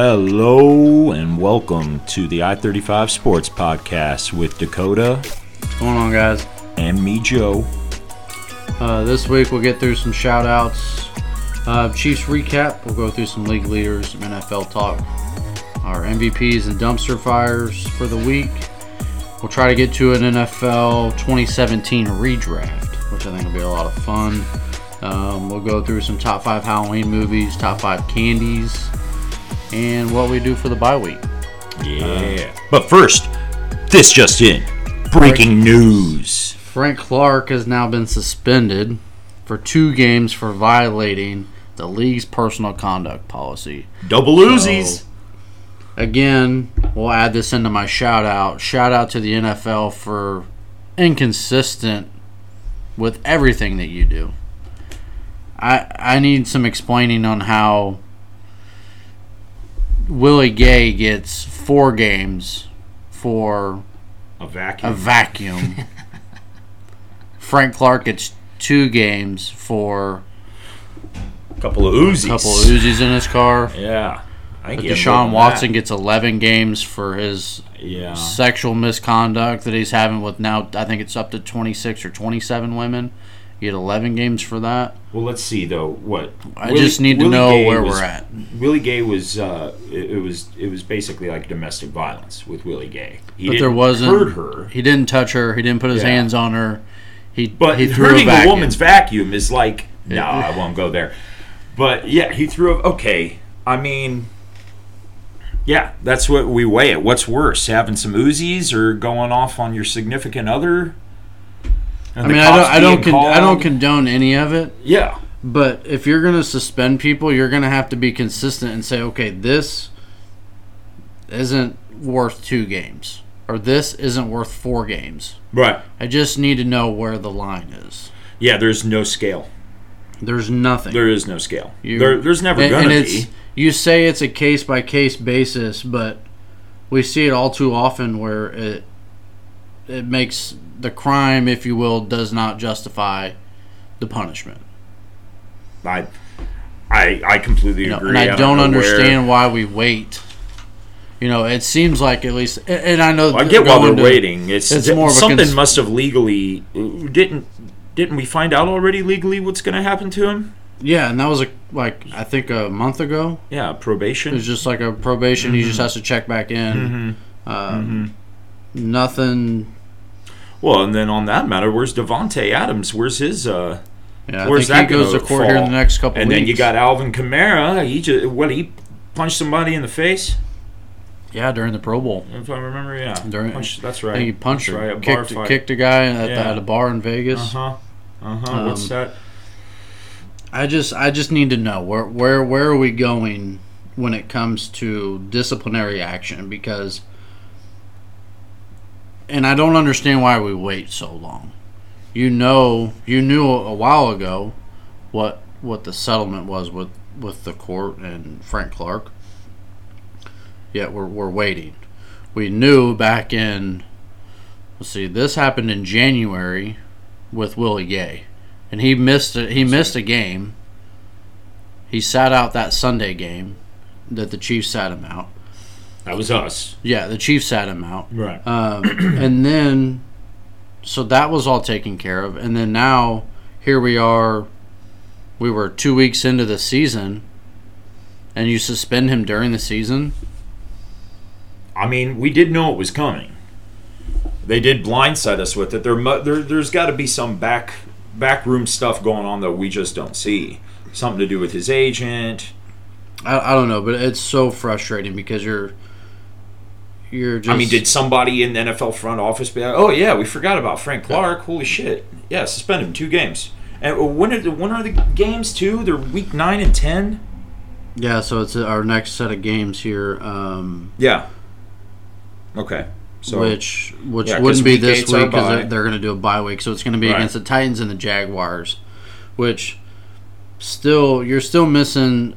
Hello and welcome to the I 35 Sports Podcast with Dakota What's going on, guys? and me, Joe. Uh, this week we'll get through some shout outs. Uh, Chiefs recap. We'll go through some league leaders, some NFL talk, our MVPs and dumpster fires for the week. We'll try to get to an NFL 2017 redraft, which I think will be a lot of fun. Um, we'll go through some top five Halloween movies, top five candies, and what we do for the bye week. Yeah. Uh, but first, this just in breaking news. Frank Clark has now been suspended for two games for violating the league's personal conduct policy. Double Uzis. So, again, we'll add this into my shout out. Shout out to the NFL for inconsistent with everything that you do. I I need some explaining on how Willie Gay gets four games for a vacuum. a vacuum. Frank Clark gets two games for a couple of Uzis. a couple of Uzis in his car. Yeah. I But Deshaun Watson that. gets 11 games for his Yeah. sexual misconduct that he's having with now, I think it's up to 26 or 27 women. You had 11 games for that. Well, let's see though. What I just need to know Gay where was- we're at. Willie Gay was uh, it, it was it was basically like domestic violence with Willie Gay. He But didn't there wasn't. hurt her, He didn't touch her. He didn't put his Yeah. hands on her. He but he threw a hurting a, vacuum. woman's vacuum is like no, Yeah. I won't go there. But yeah, he threw. A, okay, I mean, yeah, that's what we weigh it. What's worse, having some Uzis or going off on your significant other? I mean, I don't, I don't, con- I don't condone any of it. Yeah, But if you're going to suspend people, you're going to have to be consistent and say, okay, this isn't worth two games, or this isn't worth four games. right. I just need to know where the line is. Yeah, there's no scale. There's nothing. There is no scale. You- there, there's never and it's be. you say it's a case by case basis, but we see it all too often where it it makes the crime, if you will, does not justify the punishment. I, I, I completely You know, agree. and I, don't don't, know understand why we wait. You know, it seems like at least, and- I know. Where, I get why we're to- waiting. It's, it's more of something cons- must have legally didn't didn't we find out already legally what's going to happen to him? Yeah, and that was a, like I think a month ago. Yeah, probation. It was just like a probation. He Mm-hmm. just has to check back in. Um, Nothing. Well, and then on that matter, where's Davante Adams? Where's his? uh Yeah, I Where's think that he goes to court here in the next couple And weeks. then you got Alvin Kamara. He just what he punched somebody in the face. yeah during the Pro Bowl. If I remember, yeah. During- Punched- that's right. he punched right. A kicked, kicked a guy at, Yeah. at a bar in Vegas. Uh huh. Uh huh. What's Um, that? I just I just need to know where where where are we going when it comes to disciplinary action because and I don't understand why we wait so long. You know, you knew a while ago what what the settlement was with with the court and Frank Clark. Yet we're we're waiting. We knew back in let's see, this happened in January with Willie Gay and he missed a, he missed a game. He sat out that Sunday game that the Chiefs sat him out. That was us. Yeah, the Chiefs sat him out. Right. Um, and then, so that was all taken care of. And then now, here we are. We were two weeks into the season, and you suspend him during the season. I mean, we did know it was coming. They did blindside us with it. There, there there's got to be some back backroom stuff going on that we just don't see. Something to do with his agent. I, I don't know, but it's so frustrating because you're you're just. I mean, did somebody in the NFL front office be like, "Oh yeah, we forgot about Frank Clark. Holy shit! Yeah, suspend him two games." And when are the when are the games too? They're week nine and ten. yeah? So it's our next set of games here. Um, Yeah. Okay. So which which Yeah, wouldn't be this week because they're, they're going to do a bye week, so it's going to be Right. against the Titans and the Jaguars, which still you're still missing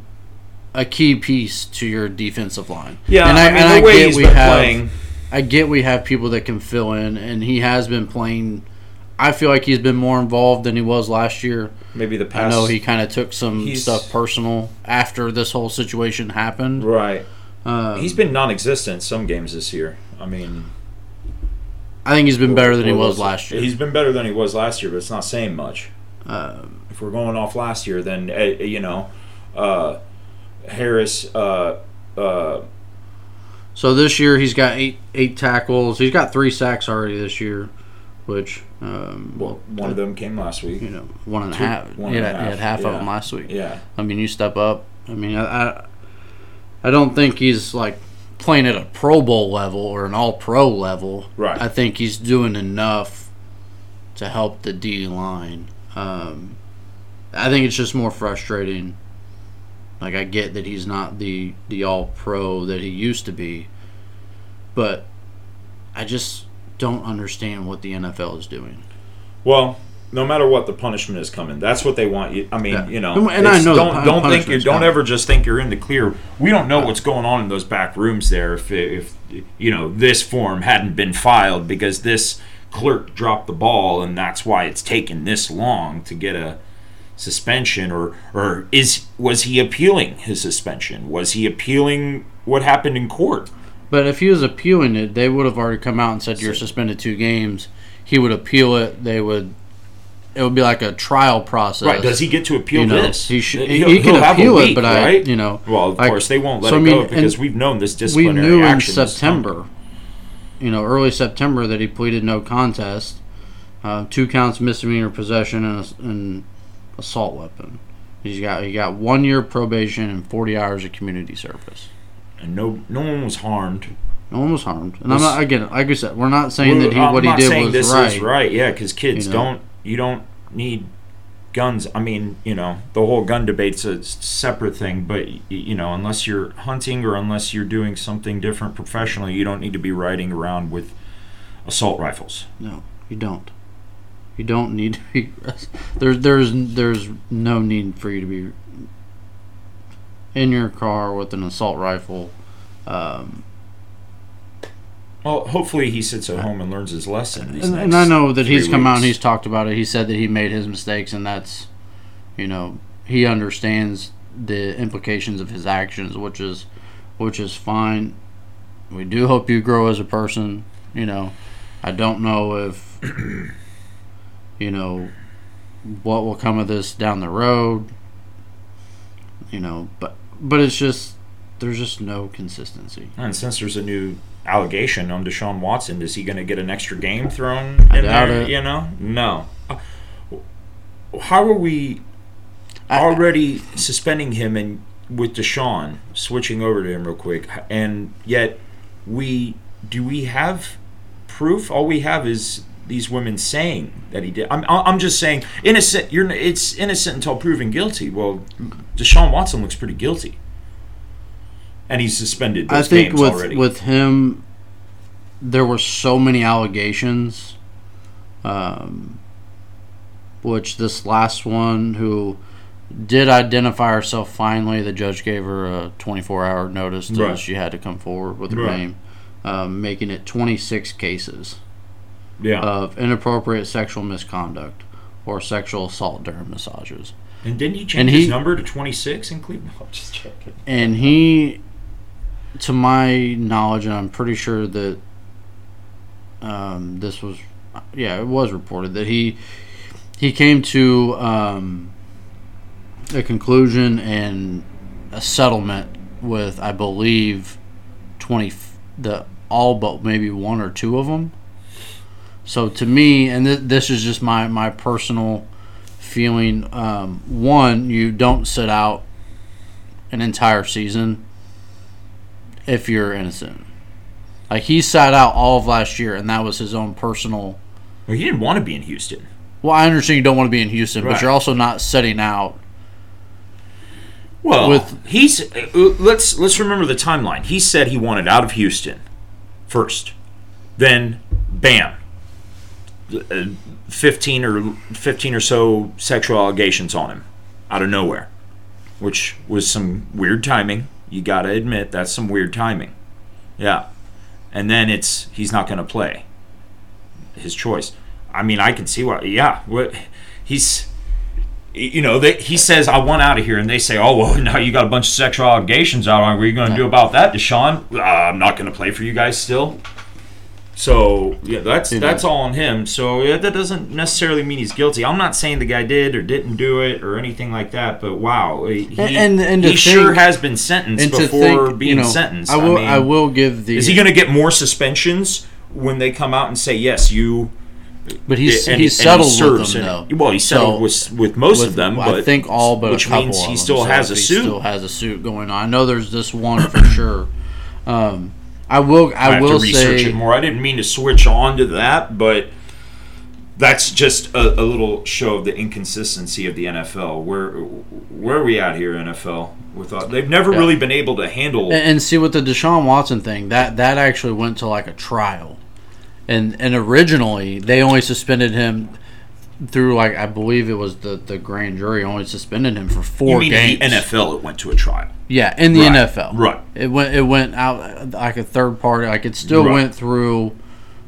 a key piece to your defensive line. yeah, and I, I, mean and the I way get he's we been have playing. I get we have people that can fill in, and he has been playing. I feel like he's been more involved than he was last year. Maybe the past. I know he kind of took some stuff personal after this whole situation happened. Right. Uh, He's been non-existent some games this year. I mean, I think he's been better than he was last year. He's been better than he was last year, but it's not saying much. Um, If we're going off last year, then uh, you know, uh, Harris. Uh, uh, so this year he's got eight eight tackles. He's got three sacks already this year, which um, well, one of them came last week. you know one and a half. one he, and had, a half, half of them last week. Yeah, I mean, you step up. I mean, I, I, I don't think he's like playing at a Pro Bowl level or an All Pro level. Right. I think he's doing enough to help the D line. Um, I think it's just more frustrating. Like I get that he's not the the All Pro that he used to be, but I just don't understand what the NFL is doing. Well, no matter what, the punishment is coming. That's what they want you. I mean, Yeah. you know, And- I know don't don't think you don't coming. ever just think you're in the clear. We don't know what's going on in those back rooms there. If if you know this form hadn't been filed because this clerk dropped the ball and that's why it's taken this long to get a suspension or or is was he appealing his suspension? Was he appealing what happened in court? But if he was appealing it, they would have already come out and said you're suspended two games. He would appeal it. They would. It would be like a trial process. Right? Does he get to appeal you know, this? He, should, he, He'll- he can he'll have a appeal week, it, but I, right? you know, Well, of like- course they won't let so, it I mean, go because we've known this we disciplinary knew in. September, you know, early September that he pleaded no contest, uh, two counts misdemeanor possession and, a, and assault weapon. He's got he got one year probation and forty hours of community service. and no no one was harmed. No one was harmed, and I'm not again. Like I said, we're not saying that he I'm what he did was this right. is right. Yeah, because kids You know? don't you don't need guns. I mean, you know, the whole gun debate's a separate thing, but you know, unless you're hunting or unless you're doing something different professionally, you don't need to be riding around with assault rifles. No, you don't. You don't need to be. There's there's there's no need for you to be in your car with an assault rifle. Um, Well, hopefully he sits at home and learns his lesson. These and, and I know that he's come out and he's talked about it. He said that he made his mistakes, and that's, you know, he understands the implications of his actions, which is, which is fine. We do hope you grow as a person. You know, I don't know if, you know, what will come of this down the road. You know, but but it's just there's just no consistency. And since there's a new allegation on Deshaun Watson, is he going to get an extra game thrown I in doubt there? it. You know, no. How are we I- already suspending him and with Deshaun switching over to him real quick, and yet we do we have proof? All we have is these women saying that he did. I'm I'm just saying innocent. You're it's innocent until proven guilty. Well, Deshaun Watson looks pretty guilty. And he's suspended I think games with already. with him, there were so many allegations. Um, which this last one, who did identify herself finally, the judge gave her a 24 hour notice that Right. she had to come forward with her Right. name, um, making it 26 cases yeah. of inappropriate sexual misconduct or sexual assault during massages. and didn't he change and his he- number to 26 in Cleveland? I'm just checking. and he to my knowledge and i'm pretty sure that um, this was yeah it was reported that he he came to um, a conclusion and a settlement with i believe 20 f- the all but maybe one or two of them so to me and th- this is just my my personal feeling um, one you don't sit out an entire season if you're innocent. Like he sat out all of last year, and that was his own personal. Well, he didn't want to be in Houston. Well, I understand you don't want to be in Houston, Right. but you're also not setting out. Well, With- he's uh, let's let's remember the timeline. He said he wanted out of Houston first, then bam, uh, fifteen or fifteen or so sexual allegations on him out of nowhere, which was some weird timing. You got to admit that's some weird timing. Yeah, and then it's he's not going to play. His choice. I mean, I can see why. Yeah, what he's you know, they, he says, "I want out of here," and they say, "Oh well, now you got a bunch of sexual allegations out on. What are you going to do about that, Deshaun? Uh, I'm not going to play for you guys still." So yeah, that's that's all on him. So yeah, that doesn't necessarily mean he's guilty. I'm not saying the guy did or didn't do it or anything like that. But wow, he, And- and to he sure has been sentenced And before think, being you know, sentenced. I will. mean, I will give the. Is he going to get more suspensions when they come out and say yes, you? But he's and- he's and he settled with them though. Well, he settled So, with with most with- of them, But, I think all but which a couple means he them. still So has a he suit. Still has a suit going on. I know there's this one for sure. Um, I will. I I, have will to research say. it more. I didn't mean to switch on to that, but that's just a, a little show of the inconsistency of the NFL. Where where are we at here, NFL? With all, they've never Yeah. really been able to handle. And, and see with the Deshaun Watson thing, that that actually went to like a trial, and and originally they only suspended him through like I believe it was the the grand jury only suspended him for four games. the NFL? It went to a trial. Yeah, in the Right, NFL, right. It went it went out like a third party. Like it still Right. went through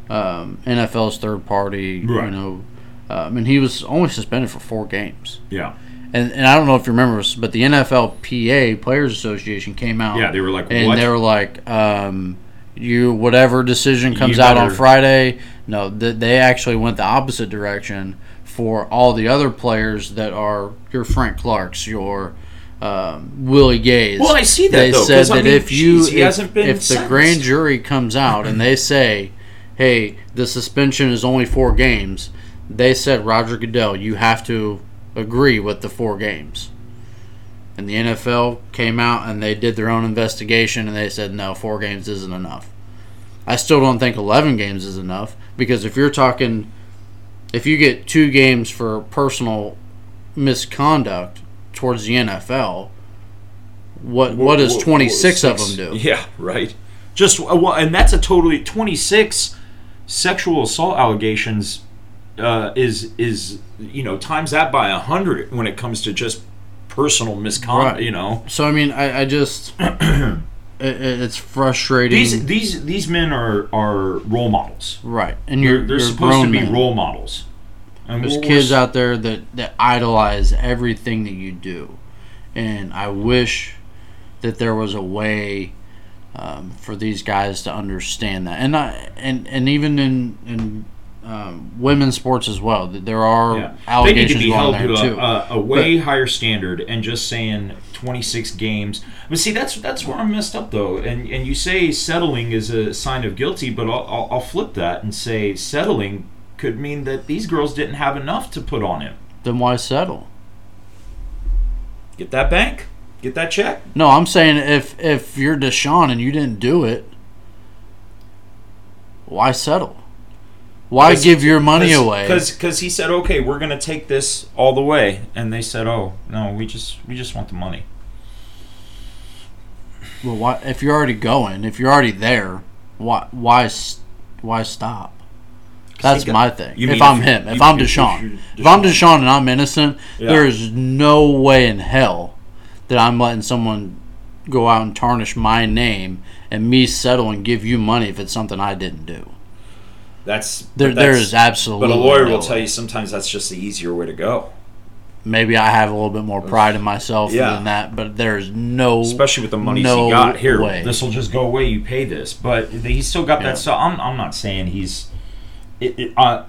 um, NFL's third party. Right. You know, um, and he was only suspended for four games. Yeah, And, and I don't know if you remember, but the NFLPA Players Association came out. yeah. They were like, and what? they were like, um, "You whatever decision comes You out on Friday." No, th- they actually went the opposite direction for all the other players that are your Frank Clarks, your um, Willie Gays. Well, I see that, They though, said 'cause, I that mean, if you jeez, he if, if the grand jury comes out and they say, "Hey, the suspension is only four games," they said, "Roger Goodell, you have to agree with the four games." And the NFL came out and they did their own investigation and they said, no, four games isn't enough. I still don't think 11 games is enough because if you're talking, if you get two games for personal misconduct towards the NFL, what what does 26 of them do? Yeah, right. Just uh, well, and that's a totally twenty six sexual assault allegations uh, is is you know times that by a hundred when it comes to just personal misconduct. Right. You know, So I mean, I, I just it, it- it's frustrating. these these these men are are role models. right, and They're, you're they're you're supposed to be men. role models. And There's kids out there that, that idolize everything that you do. And I wish that there was a way um, for these guys to understand that. And I, and, and even in, in um, women's sports as well, there are Yeah. They need to allegations be held to a, a, a way higher standard, and just saying 26 games. But see, that's that's where I'm messed up though. And and you say settling is a sign of guilty, but I'll, I'll, I'll flip that and say settling could mean that these girls didn't have enough to put on him. then why settle? Get that bank, get that check. No, I'm saying if if you're Deshaun and you didn't do it, why settle? Why give your money away? Because he said, okay, we're gonna take this all the way, and they said, oh no, we just we just want the money. Well, why, if you're already going, if you're already there, why why why stop? That's he got- my thing. you If I'm if- him, if I'm if- if Deshaun, if I'm Deshaun. Deshaun and I'm innocent, Yeah. there is no way in hell that I'm letting someone go out and tarnish my name and me settle and give you money if it's something I didn't do. That's There, but there that's- is absolutely. But a lawyer will tell you sometimes that's just the easier way to go. Maybe I have a little bit more pride in myself Yeah. than that, but there's no. especially with the money no he got here. This will just go away. You pay this, but he's still got Yeah. that So I'm, I'm not saying he's. It, it, uh,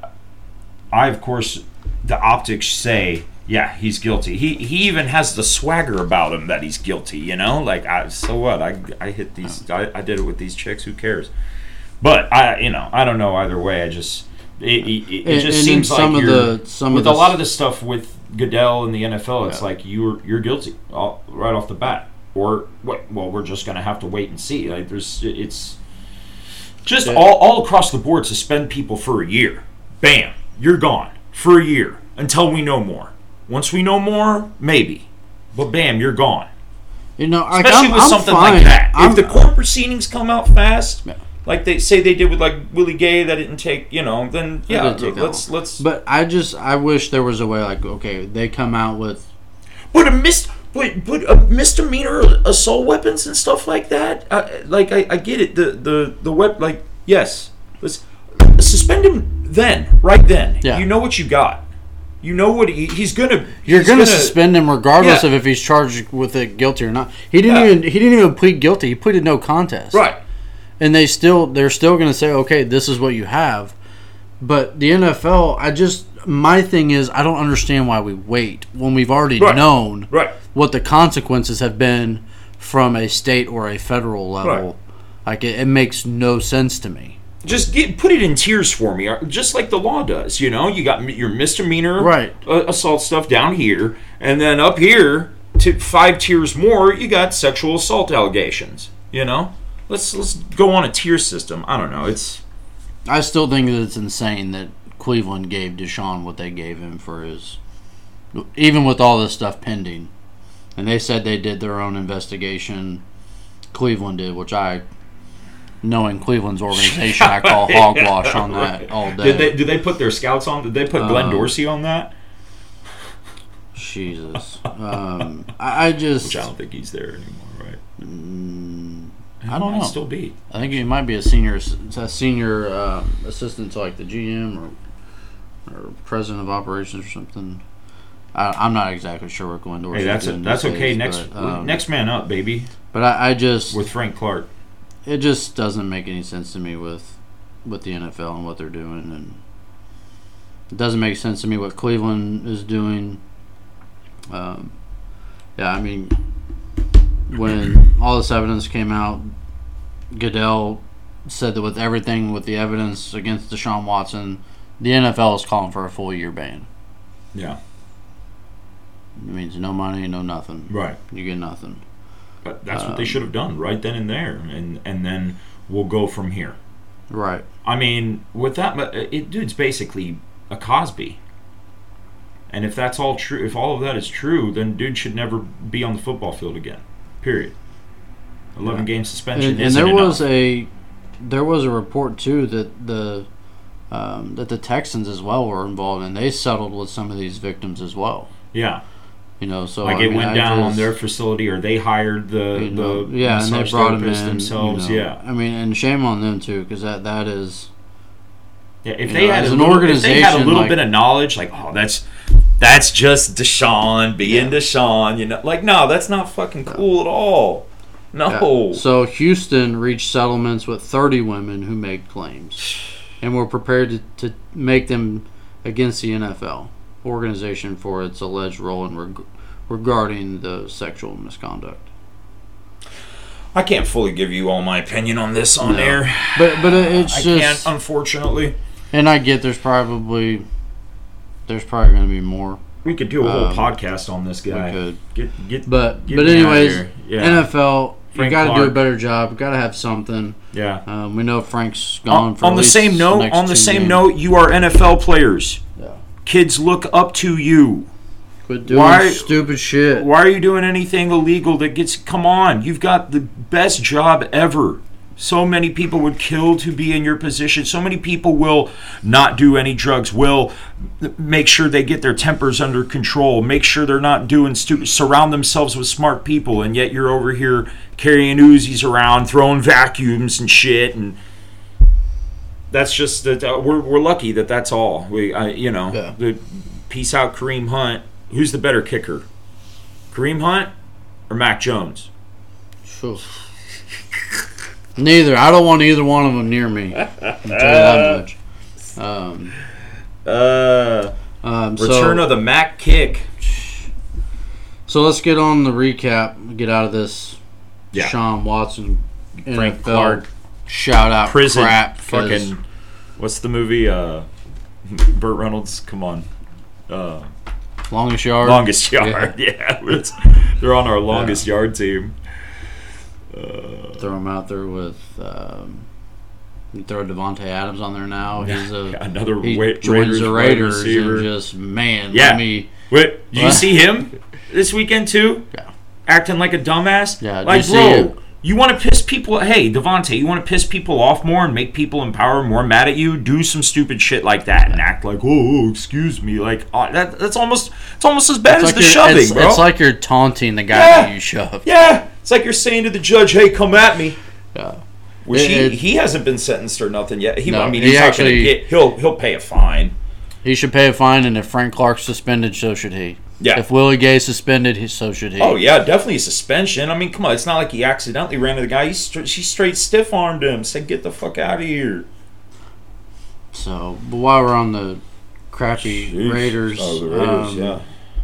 I of course the optics say yeah he's guilty. He he even has the swagger about him that he's guilty. You know, like I so what I I hit these I, I did it with these chicks. Who cares? But I you know I don't know either way. I just. It, it, it And- just and seems in some like of the- some of with the a lot of the stuff with Goodell and the NFL, it's Yeah. like you're you're guilty all, right off the bat, or what? Well, we're just gonna have to wait and see. Like there's, it's just Yeah. all all across the board. Suspend people for a year. Bam, you're gone for a year until we know more. Once we know more, maybe, but bam, you're gone. You know, like, Especially I'm, with I'm something fine. like that. I'm, if the court proceedings come out fast. Like they say they did with like Willie Gay, that didn't take, you know, then yeah, didn't take let's let's. But I just I wish there was a way like okay they come out with But a mis but but a misdemeanor assault weapons and stuff like that. Uh, like I, I get it. The the the web like yes, let's suspend him then, right then. Yeah. You know what you got. You know what he, he's gonna. You're he's gonna, suspend him regardless Yeah. of if he's charged with it guilty or not. He didn't Yeah. even he didn't even plead guilty. He pleaded no contest. right. And they still they're still going to say okay this is what you have but the NFL I just my thing is I don't understand why we wait when we've already Right. known Right. what the consequences have been from a state or a federal level like it, it makes no sense to me Just get put it in tiers for me, uh, just like the law does. You know, you got your misdemeanor Right. uh, assault stuff down here, and then up here to five tiers more, you got sexual assault allegations. You know, let's let's go on a tier system. I don't know. It's I still think that it's insane that Cleveland gave Deshaun what they gave him for his even with all this stuff pending and they said they did their own investigation Cleveland did which I knowing Cleveland's organization I call hogwash on that all day did they did they put their scouts on? Did they put Glenn Uh, Dorsey on that? Jesus um, I, I just Which I don't think he's there anymore, right? mm, I don't might know. Still be. I think he might be a senior a senior um, assistant to like the GM or or president of operations or something. I, I'm not exactly sure what Glenn Dorsey's Hey, that's doing that's okay. days, next but, um, next man up, baby, But I, I just with Frank Clark. it just doesn't make any sense to me with with the NFL and what they're doing, and it doesn't make sense to me what Cleveland is doing. Um, yeah, I mean, when all this evidence came out, Goodell said that with everything with the evidence against Deshaun Watson, the NFL is calling for a full year ban. Yeah, It means no money, no nothing. right. You get nothing. But that's what they Um, should have done right then and there, and and then we'll go from here. Right. I mean, with that, but it, dude's basically a Cosby. And if that's all true, if all of that is true, then dude should never be on the football field again. Period. Eleven Yeah. game suspension. and, and isn't there was a there was a report too that the um, that the Texans as well were involved and they settled with some of these victims as well. yeah, You know, so like I it mean, went I down on their facility, or they hired the you know, the yeah, and they brought them in themselves. you know. Yeah, I mean, and shame on them too because that that is yeah. If they know, had as an little, if they had a little like- bit of knowledge, like oh, that's that's just Deshaun being Yeah. Deshaun, you know, like no, that's not fucking cool at all. No. Yeah. So Houston reached settlements with 30 women who made claims and were prepared to, to make them against the NFL organization for its alleged role in reg- regarding the sexual misconduct. I can't fully give you all my opinion on this on No. air. But but it's I just can't, unfortunately. and I get there's probably there's probably going to be more. We could do a whole Um, podcast on this guy. could. Get get But Get but anyways. Yeah. NFL you Frank got to do a better job. You got to have something. yeah. Um, we know Frank's gone On, for on the same note, on the same games. note, you are NFL players. Yeah. Kids look up to you. Quit doing Why- stupid shit. Why are you doing anything illegal that gets? Come on, you've got the best job ever. So many people would kill to be in your position. So many people will not do any drugs. Will make sure they get their tempers under control. Make sure they're not doing stupid. Surround themselves with smart people, and yet you're over here carrying Uzis around, throwing vacuums and shit, and that's just that. Uh, we're we're lucky that that's all. We, uh, you know, Yeah. the peace out Kareem Hunt. Who's the better kicker, Kareem Hunt or Mac Jones? Neither. I don't want either one of them near me. That much. Um, Uh, um, return so, of the Mac kick. so let's get on the recap. Get out of this. Yeah. Sean Watson, Frank NFL Clark. shout out Prison. crap. Fucking. What's the movie? Uh, Burt Reynolds. Come on. Uh, longest yard. longest yard. Yeah, it's- they're on our longest yard team. Throw him out there with. Um, throw Davante Adams on there now. He's a Another he wa- joins Raiders the Raiders receiver. and just man. Yeah. Let me. Wait, did you see him this weekend too? Yeah. Acting like a dumbass. Yeah, Like, bro? You want to piss people? Hey, Davante, you want to piss people off more and make people in power more mad at you? Do some stupid shit like that and act like, oh, oh, excuse me, like uh, that. That's almost, it's almost as bad It's as like, the shoving, it's, bro. it's like you're taunting the guy Yeah. that you shoved. yeah, it's like you're saying to the judge, hey, come at me. Yeah. Which It- he, it- he hasn't been sentenced or nothing yet. He, No, I mean, he he's not actually- gonna get. He'll he'll pay a fine. He should pay a fine, and if Frank Clark's suspended, so should he. Yeah. If Willie Gay's suspended, he, so should he. Oh yeah, definitely a suspension. I mean, come on, it's not like he accidentally ran to the guy. He stra- she straight stiff armed him. Said, "Get the fuck out of here." So, but while we're on the crappy. Raiders, Oh, the Raiders. um, yeah.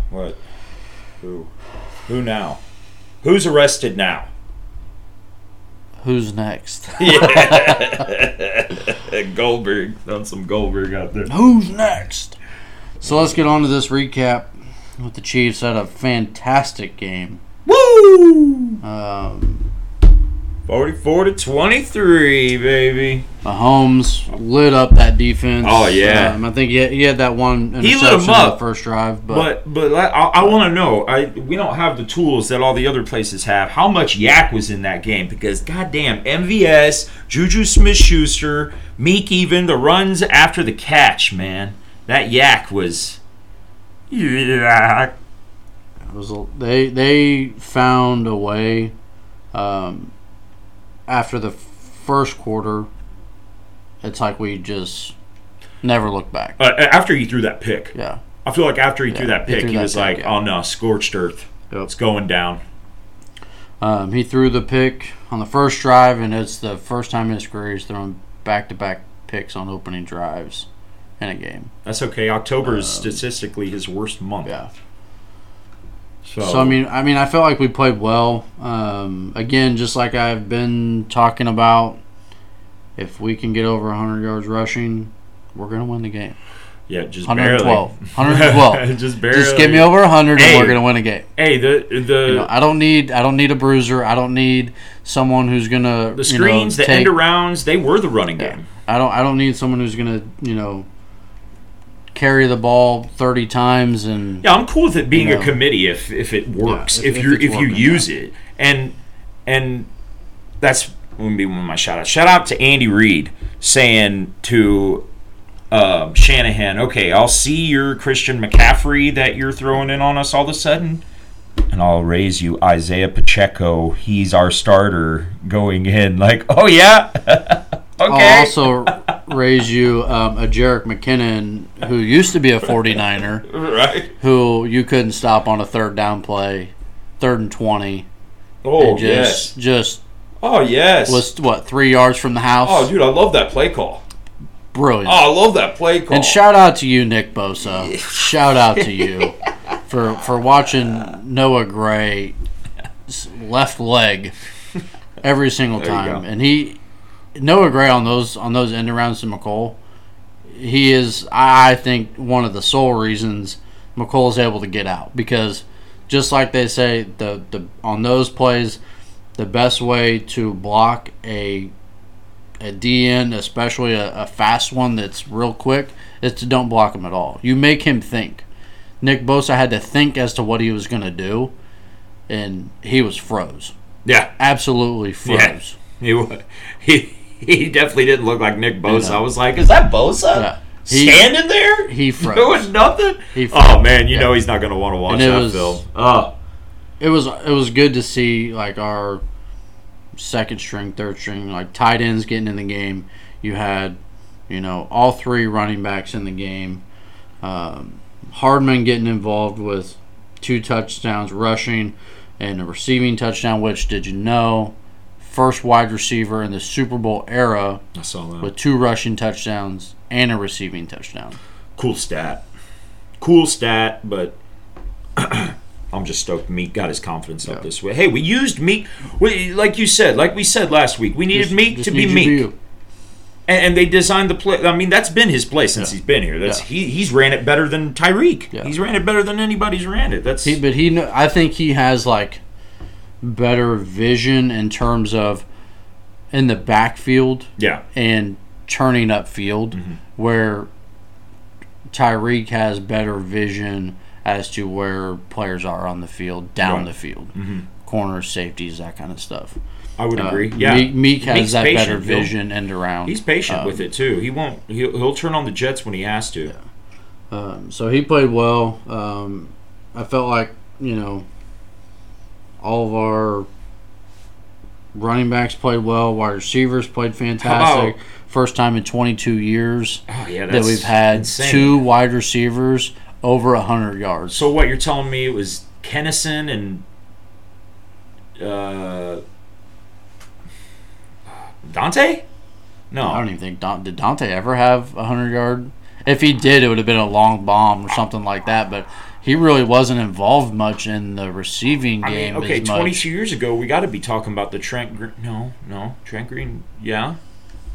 What? Who? Who now? Who's arrested now? who's next? Yeah. Goldberg. Done some Goldberg out there. who's next? So let's get on to this recap. With the Chiefs had a fantastic game. Woo! Um, 44 to 23, baby. Mahomes lit up that defense. Oh, yeah. Um, I think he had, he had that one He interception lit 'em in the up. first drive, but, But but I, I want to know. I we don't have the tools that all the other places have. How much YAC was in that game? Because goddamn, MVS, Juju Smith-Schuster, Meek, even the runs after the catch, man. That YAC was. Yeah. it was a, they they found a way um, after the first quarter. It's like we just never looked back. Uh, after he threw that pick, Yeah. I feel like after he threw Yeah, that he pick, threw he that was pick, like, yeah. "Oh no, scorched earth. Yep. It's going down." Um, he threw the pick on the first drive, and it's the first time in his career he's thrown back-to-back picks on opening drives in a game. That's okay. October is statistically his worst month. Um, Yeah. So, So I mean, I mean, I felt like we played well. Um, again, just like I've been talking about, if we can get over 100 yards rushing, we're gonna win the game. yeah, just 112. barely. 112. just barely. Just get me over 100, Hey. and we're gonna win a game. Hey, the the You know, I don't need, I don't need a bruiser. I don't need someone who's gonna the you know, screens, the take- end arounds, they were the running Yeah. game. I don't, I don't need someone who's gonna, you know, carry the ball 30 times and Yeah, I'm cool with it being You a committee if if it works, if- if, if you if you use it, and and that's to be one of my shout outs. Shout out to Andy Reid saying to um, Shanahan, "Okay, I'll see your Christian McCaffrey that you're throwing in on us all of a sudden." And I'll raise you Isaiah Pacheco. He's our starter going in. Like, oh yeah, I'll also raise you um, a Jerick McKinnon who used to be a 49er right. who you couldn't stop on a third down play, third and 20. Oh and just, yes. just Oh yes. was what three yards from the house. oh dude, I love that play call. Brilliant. Oh, I love that play call. And shout out to you, Nick Bosa. shout out to you for for watching Noah Gray left leg every single There time, and he Noah Gray on those on those end arounds to Mecole. He is, I think, one of the sole reasons Mecole is able to get out because, just like they say, the the on those plays, the best way to block a a DN, especially a, a fast one that's real quick, is to don't block him at all. You make him think. Nick Bosa had to think as to what he was going to do, and he was froze. yeah. Absolutely froze. He he he definitely didn't look like Nick Bosa. know. I was like, is that Bosa Yeah. He- standing there? He froze. doing nothing. He froze. oh man, you Yeah. know he's not gonna want to watch that was- film. Oh, It was it was good to see like our second string, third string, like tight ends getting in the game. You had, you know, all three running backs in the game. Um, Hardman getting involved with two touchdowns rushing and a receiving touchdown. Which did you know? First wide receiver in the Super Bowl era I saw that. with two rushing touchdowns and a receiving touchdown. cool stat. Cool stat, but I'm just stoked Meek got his confidence Yeah. up this way. Hey, we used Meek, we, like you said, like we said last week. We needed Just- Meek just to be Meek. you. and, and they designed the play. I mean, that's been his play since Yeah. he's been here. That's Yeah. he he's ran it better than Tyreek. He's ran it better than anybody's ran it. That's He, but he, I think he has like better vision in terms of in the backfield yeah, and turning upfield, Mm-hmm. where Tyreek has better vision as to where players are on the field, down Right. the field, Mhm. corners, safeties, that kind of stuff. I would Uh, agree. Yeah, Meek, Meek has Meek's that better patient. He'll- vision and around. He's patient Um, with it too. He won't. He'll, he'll turn on the jets when he has to. Um, so he played well. Um, I felt like you know all of our running backs played well. Wide receivers played fantastic. First time in 22 years Oh yeah, that we've had insane. two wide receivers over 100 yards. So what you're telling me it was Kennison and uh, Dante? No, I don't even think Don, did Dante ever have a 100 yard. If he did, it would have been a long bomb or something like that. But he really wasn't involved much in the receiving I game. mean, okay, as much. 22 years ago, we got to be talking about the Trent. Green. No, no, Trent Green. Yeah.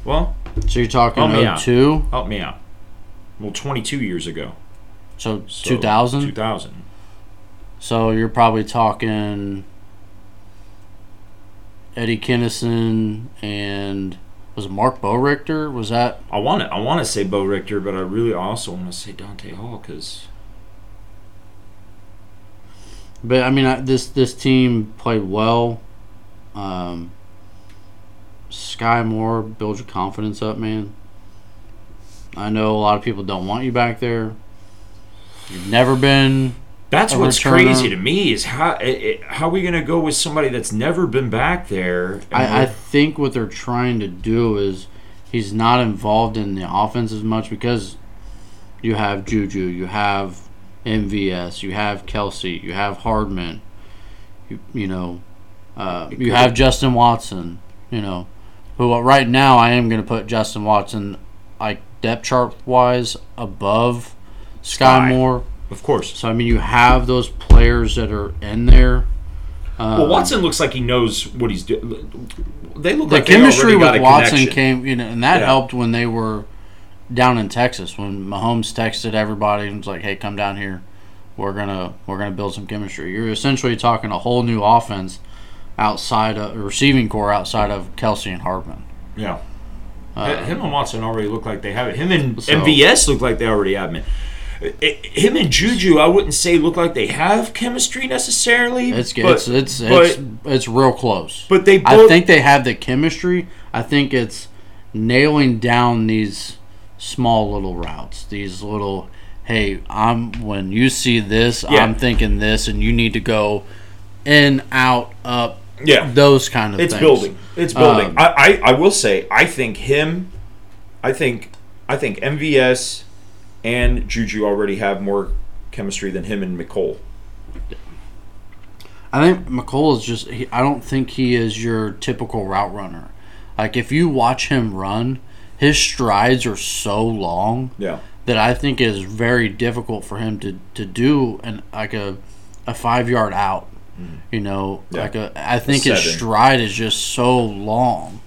Well, So you're talking Help me out. Oh help me out. Well, 22 years ago. So, So, 2000? 2000. So you're probably talking Eddie Kennison and was it Marc Boerigter? Was that I want to. I want to say Bo Richter, but I really also want to say Dante Hall because But I mean, I, this this team played well. Um, Skyy Moore, build your confidence up, man. I know a lot of people don't want you back there. You've never been. that's what's returner. crazy to me is how it, how are we gonna go with somebody that's never been back there? I, I think what they're trying to do is he's not involved in the offense as much because you have Juju, you have MVS, you have Kelce, you have Hardman, you, you know, uh, you have Justin Watson, you know, who right now I am going to put Justin Watson like depth chart wise above Sky Sky. Moore. of course. So I mean, you have those players that are in there. Well, Um, Watson looks like he knows what he's doing. They look the like chemistry with Watson connection. came, you know, and that Yeah. helped when they were down in Texas when Mahomes texted everybody and was like, "Hey, come down here. We're gonna we're gonna build some chemistry." You're essentially talking a whole new offense outside of receiving core outside of Kelce and Hardman. Yeah. Uh, him and Watson already look like they have it. Him and So- MVS look like they already have it. I- Him and Juju, I wouldn't say look like they have chemistry necessarily. it's but, it's it's but, it's, it's real close. but they both. I think they have the chemistry. I think it's nailing down these small little routes. These little, hey, I'm when you see this, Yeah. I'm thinking this, and you need to go in, out, up, yeah, those kind of it's things. building. It's building. Um, I, I I will say I think him, I think I think MVS and Juju already have more chemistry than him and Mecole. I think Mecole is just. He, I don't think he is your typical route runner. Like if you watch him run, his strides are so long. Yeah. that I think is very difficult for him to, to do and like a a five yard out. Mm-hmm. You know, Yeah. like a I think his stride is just so long.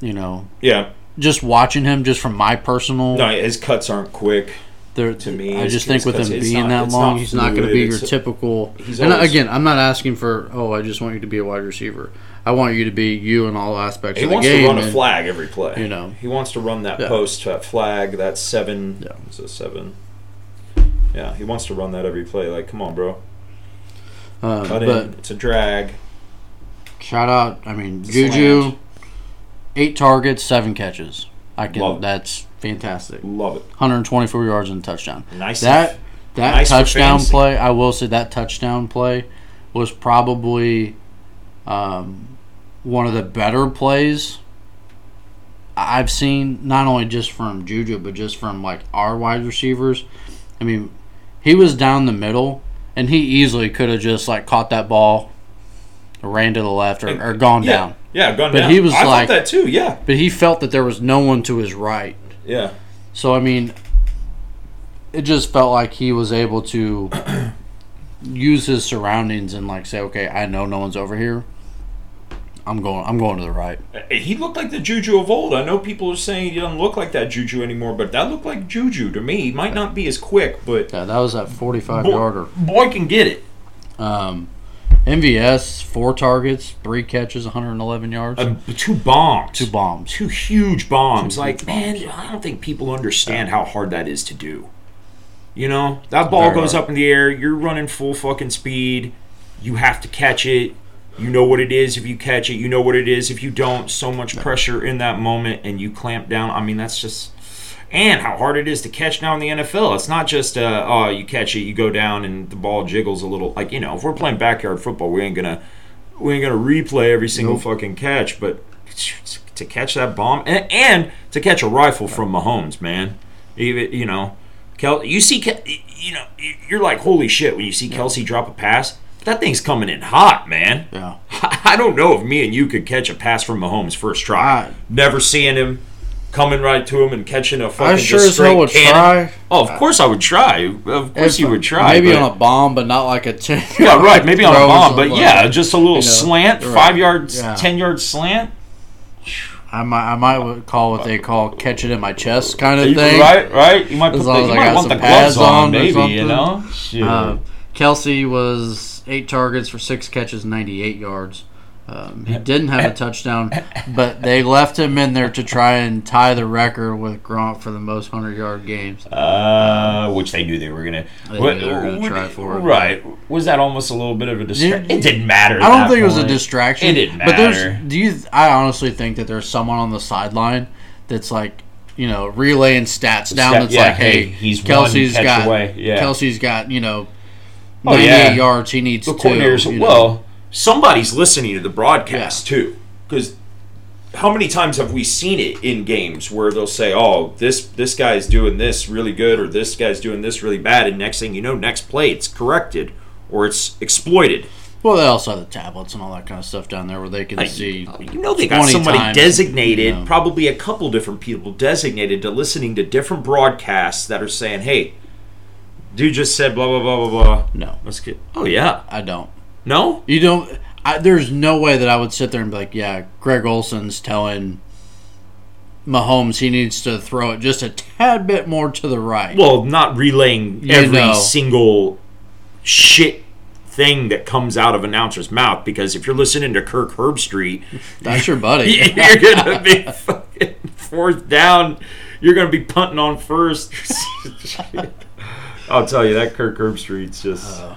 You know, Yeah. just watching him, just from my personal, No, his cuts aren't quick. there, to me, I just think with him being not- that long, not he's not going to be your typical. and again, I'm not asking for oh, I just want you to be a wide receiver. I want you to be you in all aspects He of the game. He wants game. to run a flag every play. you know. he wants to run that Yeah. post, that flag, that seven. Yeah. It's a seven. Yeah, he wants to run that every play. Like, come on, bro, Um, cut but in. It's a drag. Shout out! I mean, It's Juju, slant. eight targets, seven catches. I can. Love that's fantastic. Love it. 124 yards and a touchdown. Nice. That that Nice touchdown play, I will say that touchdown play was probably um, one of the better plays I've seen. Not only just from Juju, but just from like our wide receivers. I mean, he was down the middle, and he easily could have just like caught that ball, ran to the left, or, or gone yeah. down. Yeah, gone But down. he was I like- that too. Yeah. But he felt that there was no one to his right. Yeah. So I mean, it just felt like he was able to use his surroundings and like say, okay, I know no one's over here. I'm going. I'm going to the right. He looked like the Juju of old. I know people are saying he doesn't look like that Juju anymore, but that looked like Juju to me. He might not be as quick, but Yeah, that was that 45 boy, yarder. boy can get it. Um, MVS four targets, three catches, 111 yards, Uh, two bombs. two bombs. two huge bombs. Two like, huge man, bombs. I don't think people understand how hard that is to do. You know, that ball very goes hard. up in the air. You're running full fucking speed. You have to catch it. You know what it is if you catch it. You know what it is if you don't. So much pressure in that moment, and you clamp down. I mean, that's just. And how hard it is to catch now in the NFL. It's not just, uh, oh, you catch it, you go down, and the ball jiggles a little. Like you know, if we're playing backyard football, we ain't gonna, we ain't gonna replay every single Nope. fucking catch. But to catch that bomb and, and to catch a rifle from Mahomes, man. Even you know, Kel, you see, you know, you're like, holy shit when you see Kelce drop a pass. That thing's coming in hot, man. Yeah. I don't know if me and you could catch a pass from Mahomes first try. I- Never seeing him coming right to him and catching a fucking I sure just as hell would cannon. try. Oh, of course I would try. Of course If- you would try. Maybe but- on a bomb, but not like a ten. yeah, right. Maybe on a bomb, but something yeah, just a little you know, slant, right. five yards, Yeah. ten yard slant. I might, I might call what they call catch it in my chest kind of You- thing. Right, right. You might put the, you might want the gloves on, maybe. You know. Uh, Kelce was eight targets for six catches, 98 yards. Um, he didn't have a touchdown, but they left him in there to try and tie the record with Gronk for the most hundred yard games. Uh, which they knew they were gonna. They what- they were gonna what- try for it. Right? Was that almost a little bit of a distraction? It didn't matter. I don't think it was a distraction. It didn't But there's, do you? I honestly think that there's someone on the sideline that's like, you know, relaying stats down. Stat- That's yeah, like, hey, hey, he's Kelce's got, away. Yeah. Kelce's got, you know, Oh, 98 yeah. yards. He needs the two. you know. Well, somebody's listening to the broadcast too, because how many times have we seen it in games where they'll say, "Oh, this this guy's doing this really good," or "This guy's doing this really bad," and next thing you know, next play it's corrected or it's exploited. Well, they also have the tablets and all that kind of stuff down there where they can Like, see. Oh, you know, they got somebody times, designated, you know. probably a couple different people designated to listening to different broadcasts that are saying, "Hey, dude just said blah blah blah blah blah." No, Let's get. Oh yeah, I don't. no. You don't. I, there's no way that I would sit there and be like, yeah, Greg Olsen's telling Mahomes he needs to throw it just a tad bit more to the right. Well, not relaying You every know. single shit thing that comes out of announcer's mouth because if you're listening to Kirk Herbstreit, That's your buddy. you're gonna be fucking fourth down. You're gonna be punting on first. I'll tell you that Kirk Herbstreit's just uh,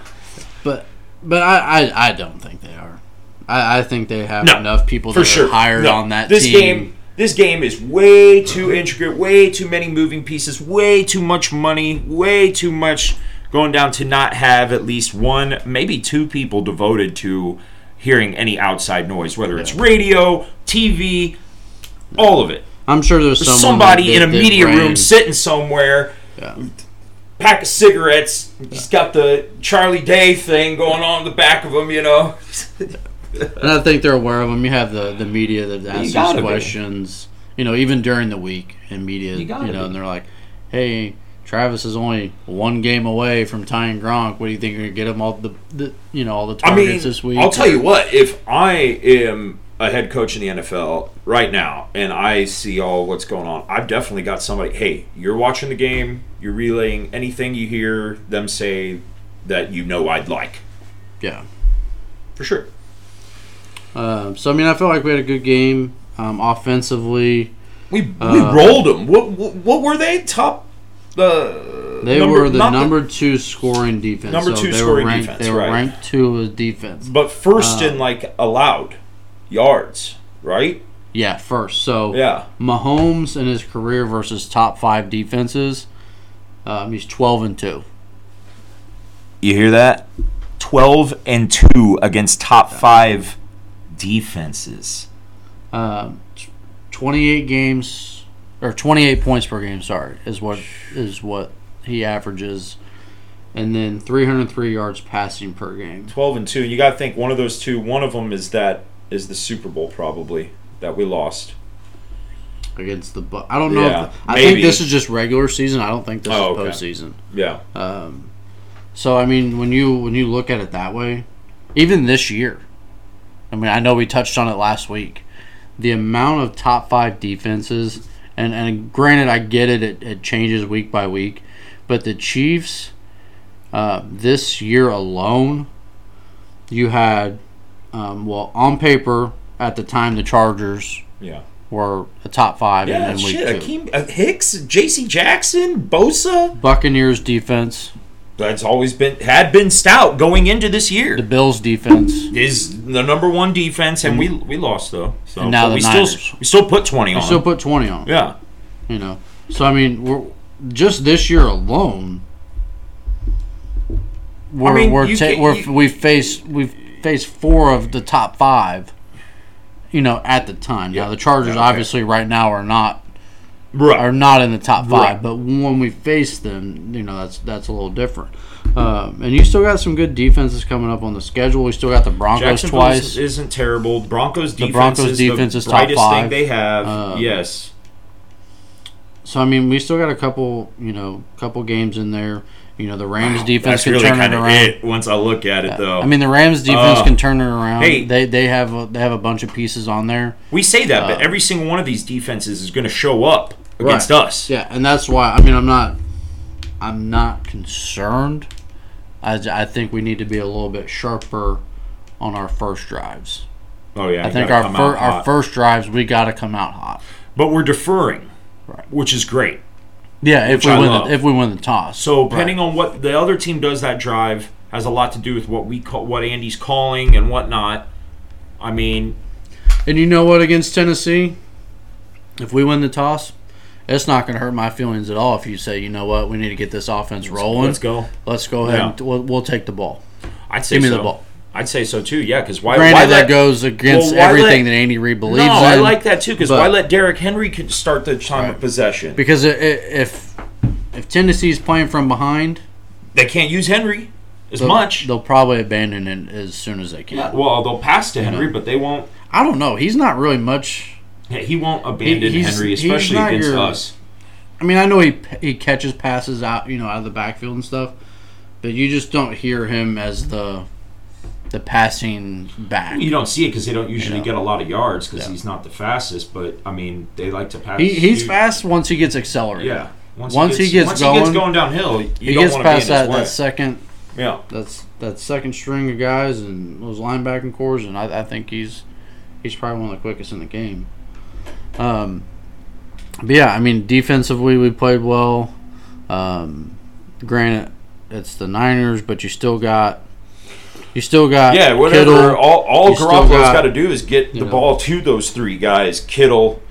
But but I, I, I don't think they are. I, I think they have No, enough people for that sure are hired No, on that this team. game. This game is way too intricate, way too many moving pieces, way too much money, way too much going down to not have at least one, maybe two people devoted to hearing any outside noise, whether it's radio, TV, all of it. I'm sure there's There's somebody that- in a media room sitting somewhere, Yeah. Pack of cigarettes. He's got the Charlie Day thing going on in the back of him, you know. And I think they're aware of them. You have the, the media that asks gotta be. questions, you know, even during the week in media, You you, know, be. and they're like, hey, Travis is only one game away from tying Gronk. What do you think you're going to get him all the, the, you know, all the I targets mean, this week? I'll tell you what. If I am a head coach in the NFL right now, and I see all what's going on, I've definitely got somebody. Hey, you're watching the game. You're relaying anything you hear them say that you know I'd like Yeah. for sure. Um, so, I mean, I feel like we had a good game um, offensively. We we Uh, rolled them. What, what what were they? Top the They number- were the number two scoring defense. Number so two they scoring were ranked, defense, They were right. ranked two as defense. but first uh, in like allowed yards, right? Yeah, first. So Yeah. Mahomes in his career versus top five defenses, um, he's twelve and two. You hear that? 12 and 2 against top 5 defenses. Um, Twenty-eight games or twenty-eight points per game. Sorry, is what is what he averages, and then three hundred three yards passing per game. 12 and 2. You got to think one of those two, one of them is that is the Super Bowl probably that we lost. Against the, Bu- I don't know. Yeah, if, I maybe. think this is just regular season. I don't think this Oh, is okay. postseason. Yeah. Um, so I mean, when you when you look at it that way, even this year, I mean, I know we touched on it last week. The amount of top five defenses, and and granted, I get it, it, it changes week by week, but the Chiefs, uh, this year alone, you had, um, well, on paper at the time, the Chargers Yeah. were a top five Yeah, in, shit. Akeem, uh, Hicks, J.C. Jackson, Bosa. Buccaneers defense, That's always been had been stout going into this year. the Bills defense. Is the number one defense, and we we lost though. So And now but the we Niners. still we still put twenty on. We still put twenty on. yeah, You know, so I mean, we're just this year alone. We're, mean, we're, ta- can't- we're you- we've faced we've faced four of the top five, you know, at the time. Yeah. Now the Chargers okay. obviously right now are not Right. are not in the top five, Right. but when we face them, you know, that's that's a little different. Um, and you still got some good defenses coming up on the schedule. We still got the Broncos twice. isn't terrible. Broncos defense Broncos is defense the is top five. thing they have. Um, yes. So I mean, we still got a couple, you know, couple games in there. You know, the Rams defense can really turn it around. it once I look at it, though. I mean, the Rams defense Uh, can turn it around. hey. they they have a, they have a bunch of pieces on there. we say that, but uh, every single one of these defenses is going to show up against Right. us. Yeah, and that's why. I mean, I'm not I'm not concerned. I, I think we need to be a little bit sharper on our first drives. Oh yeah, I think our fir- our first drives we got to come out hot. but we're deferring, Right. which is great. Yeah, if we I win love. the, if we win the toss. So depending on what the other team does that drive has a lot to do with what we call what Andy's calling and whatnot. I mean, And you know what? Against Tennessee, if we win the toss, it's not going to hurt my feelings at all. If you say, you know what, we need to get this offense rolling. let's go. Let's go ahead. Yeah. And we'll, we'll take the ball. I'd say Give me so. the ball. I'd say so too. Yeah, because why? Granted, why that let- goes against well, everything let- that Andy Reid believes No, in. I like that too. Because why let Derrick Henry start the time of possession? because if if Tennessee's playing from behind, They can't use Henry as they'll, much. they'll probably abandon it as soon as they can. Well, they'll pass to Henry, but they won't. I don't know. He's not really much. Yeah, he won't abandon he's- Henry, especially against your- us. I mean, I know he he catches passes out, you know, out of the backfield and stuff, but you just don't hear him as the the passing back. You don't see it because they don't usually Yeah. get a lot of yards because Yeah. he's not the fastest. But I mean, they like to pass. He, he's you- fast once he gets accelerated. Yeah. Once, Once he gets once he gets going- going downhill, you he don't gets want to be in past his that, way. that second yeah. that's that second string of guys and those linebacking cores, and I, I think he's he's probably one of the quickest in the game. Um, but yeah, I mean, defensively we played well. Um, granted, it's the Niners, but you still got you still got Yeah, whatever. Kittle. all all Garoppolo's got- to do is get the know. ball to those three guys, Kittle.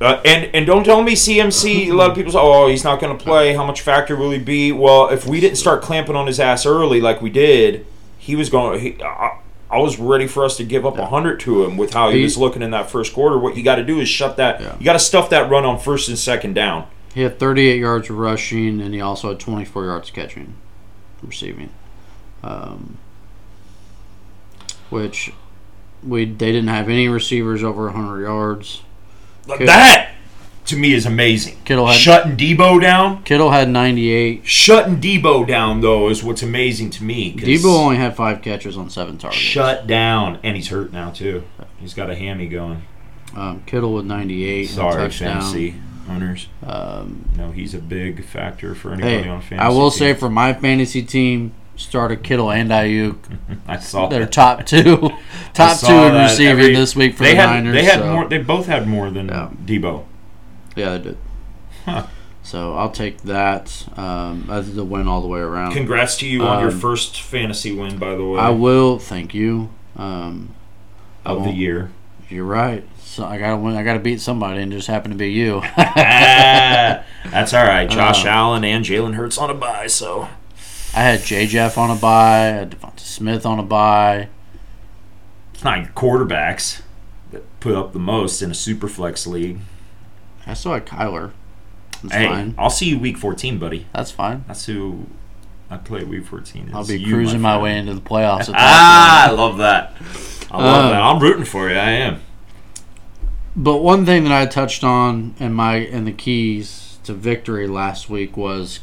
Uh, and and don't tell me CMC. A lot of people say, "Oh, he's not going to play. How much factor will he be?" Well, if we didn't start clamping on his ass early like we did, he was going. He, I, I was ready for us to give up a hundred to him with how he, He- was looking in that first quarter. What you got to do is shut that. Yeah. You got to stuff that run on first and second down. He had 38 yards rushing, and he also had 24 yards catching, receiving. Um, which we they didn't have any receivers over 100 yards. Kittle- That to me is amazing. Kittle had- shutting Deebo down. Kittle had 98. Shutting Deebo down though is what's amazing to me. Deebo only had five catches on seven targets. shut down, and he's hurt now too. He's got a hammy going. Um, Kittle with 98. Sorry, fantasy owners. Um, No, he's a big factor for anybody hey, on fantasy. I will team. say for my fantasy team, started Kittle and Aiyuk. I saw They're that. top two, top two in receiving Every- this week for they the had Niners. they had so- more. They both had more than Yeah. Deebo. Yeah, they did. Huh. So I'll take that um, as the win all the way around. Congrats to you on your Um, first fantasy win, by the way, I will thank you. Um, of the year. You're right. So I gotta win. I gotta beat somebody, and just happened to be you. That's all right. Josh Uh, Allen and Jalen Hurts on a bye, so I had J. Jeff on a buy. I had Devonta Smith on a buy. it's not your quarterbacks that put up the most in a super flex league. I still had Kyler. That's hey, fine. I'll see you week 14, buddy. That's fine. That's who I play week 14. I'll be you, cruising my, friend. way into the playoffs. At Ah, I love that. I love Uh, that. I'm rooting for you. I am. But one thing that I touched on in my in the keys to victory last week was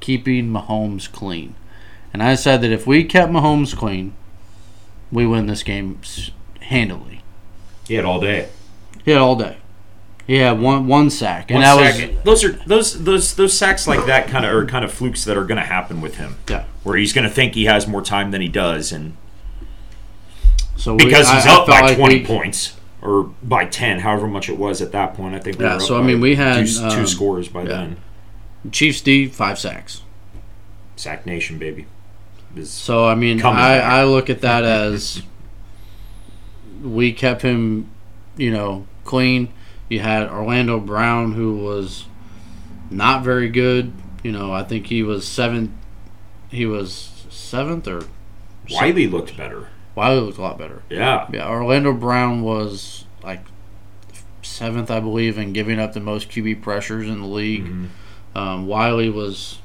keeping Mahomes clean. And I said that if we kept Mahomes clean, we win this game handily. He had all day. He had all day. He had one one sack, and One that second. was those are those those those sacks like that kind of are kind of flukes that are going to happen with him, yeah. where he's going to think he has more time than he does, and So we- because he's I up felt by like 20 we- points or by 10, however much it was at that point. I think we Yeah, so, I mean, we had, two, two um, scores by yeah. then. Chiefs D five sacks. Sack Nation, baby. Is- So I mean, I, back. I look at that as we kept him, you know, clean. You had Orlando Brown, who was not very good. You know, I think he was seventh. He was seventh or Wiley looked better. Wiley looked a lot better. Yeah. Yeah, Orlando Brown was like seventh, I believe, in giving up the most QB pressures in the league. Mhm. Um, Wiley was,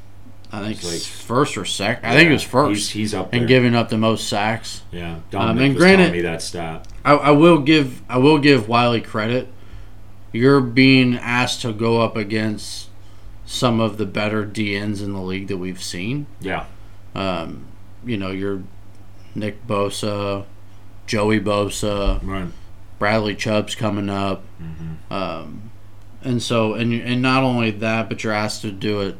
I think, like- first or second. I think it was first he's up there. in giving up the most sacks. yeah. Um, and granted- me that stat. I, I will give I will give Wiley credit. You're being asked to go up against some of the better DNs in the league that we've seen. Yeah. Um, you know, you're Nick Bosa, Joey Bosa, Right. Bradley Chubb's coming up. Mm-hmm. Um, and so, and and not only that, but you're asked to do it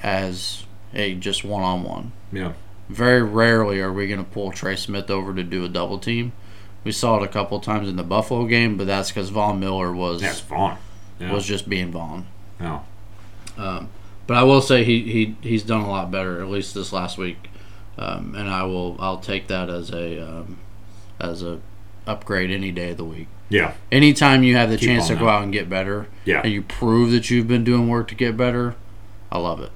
as a just one on one. Yeah. Very rarely are we going to pull Trey Smith over to do a double team. We saw it a couple times in the Buffalo game, but that's because Von Miller was That's Von. Yeah. was just being Von. yeah. Um, but I will say he, he he's done a lot better, at least this last week, um, and I will I'll take that as a um, as a upgrade any day of the week. Yeah. Anytime you have the Keep chance to go that. out and get better, Yeah. and you prove that you've been doing work to get better, I love it.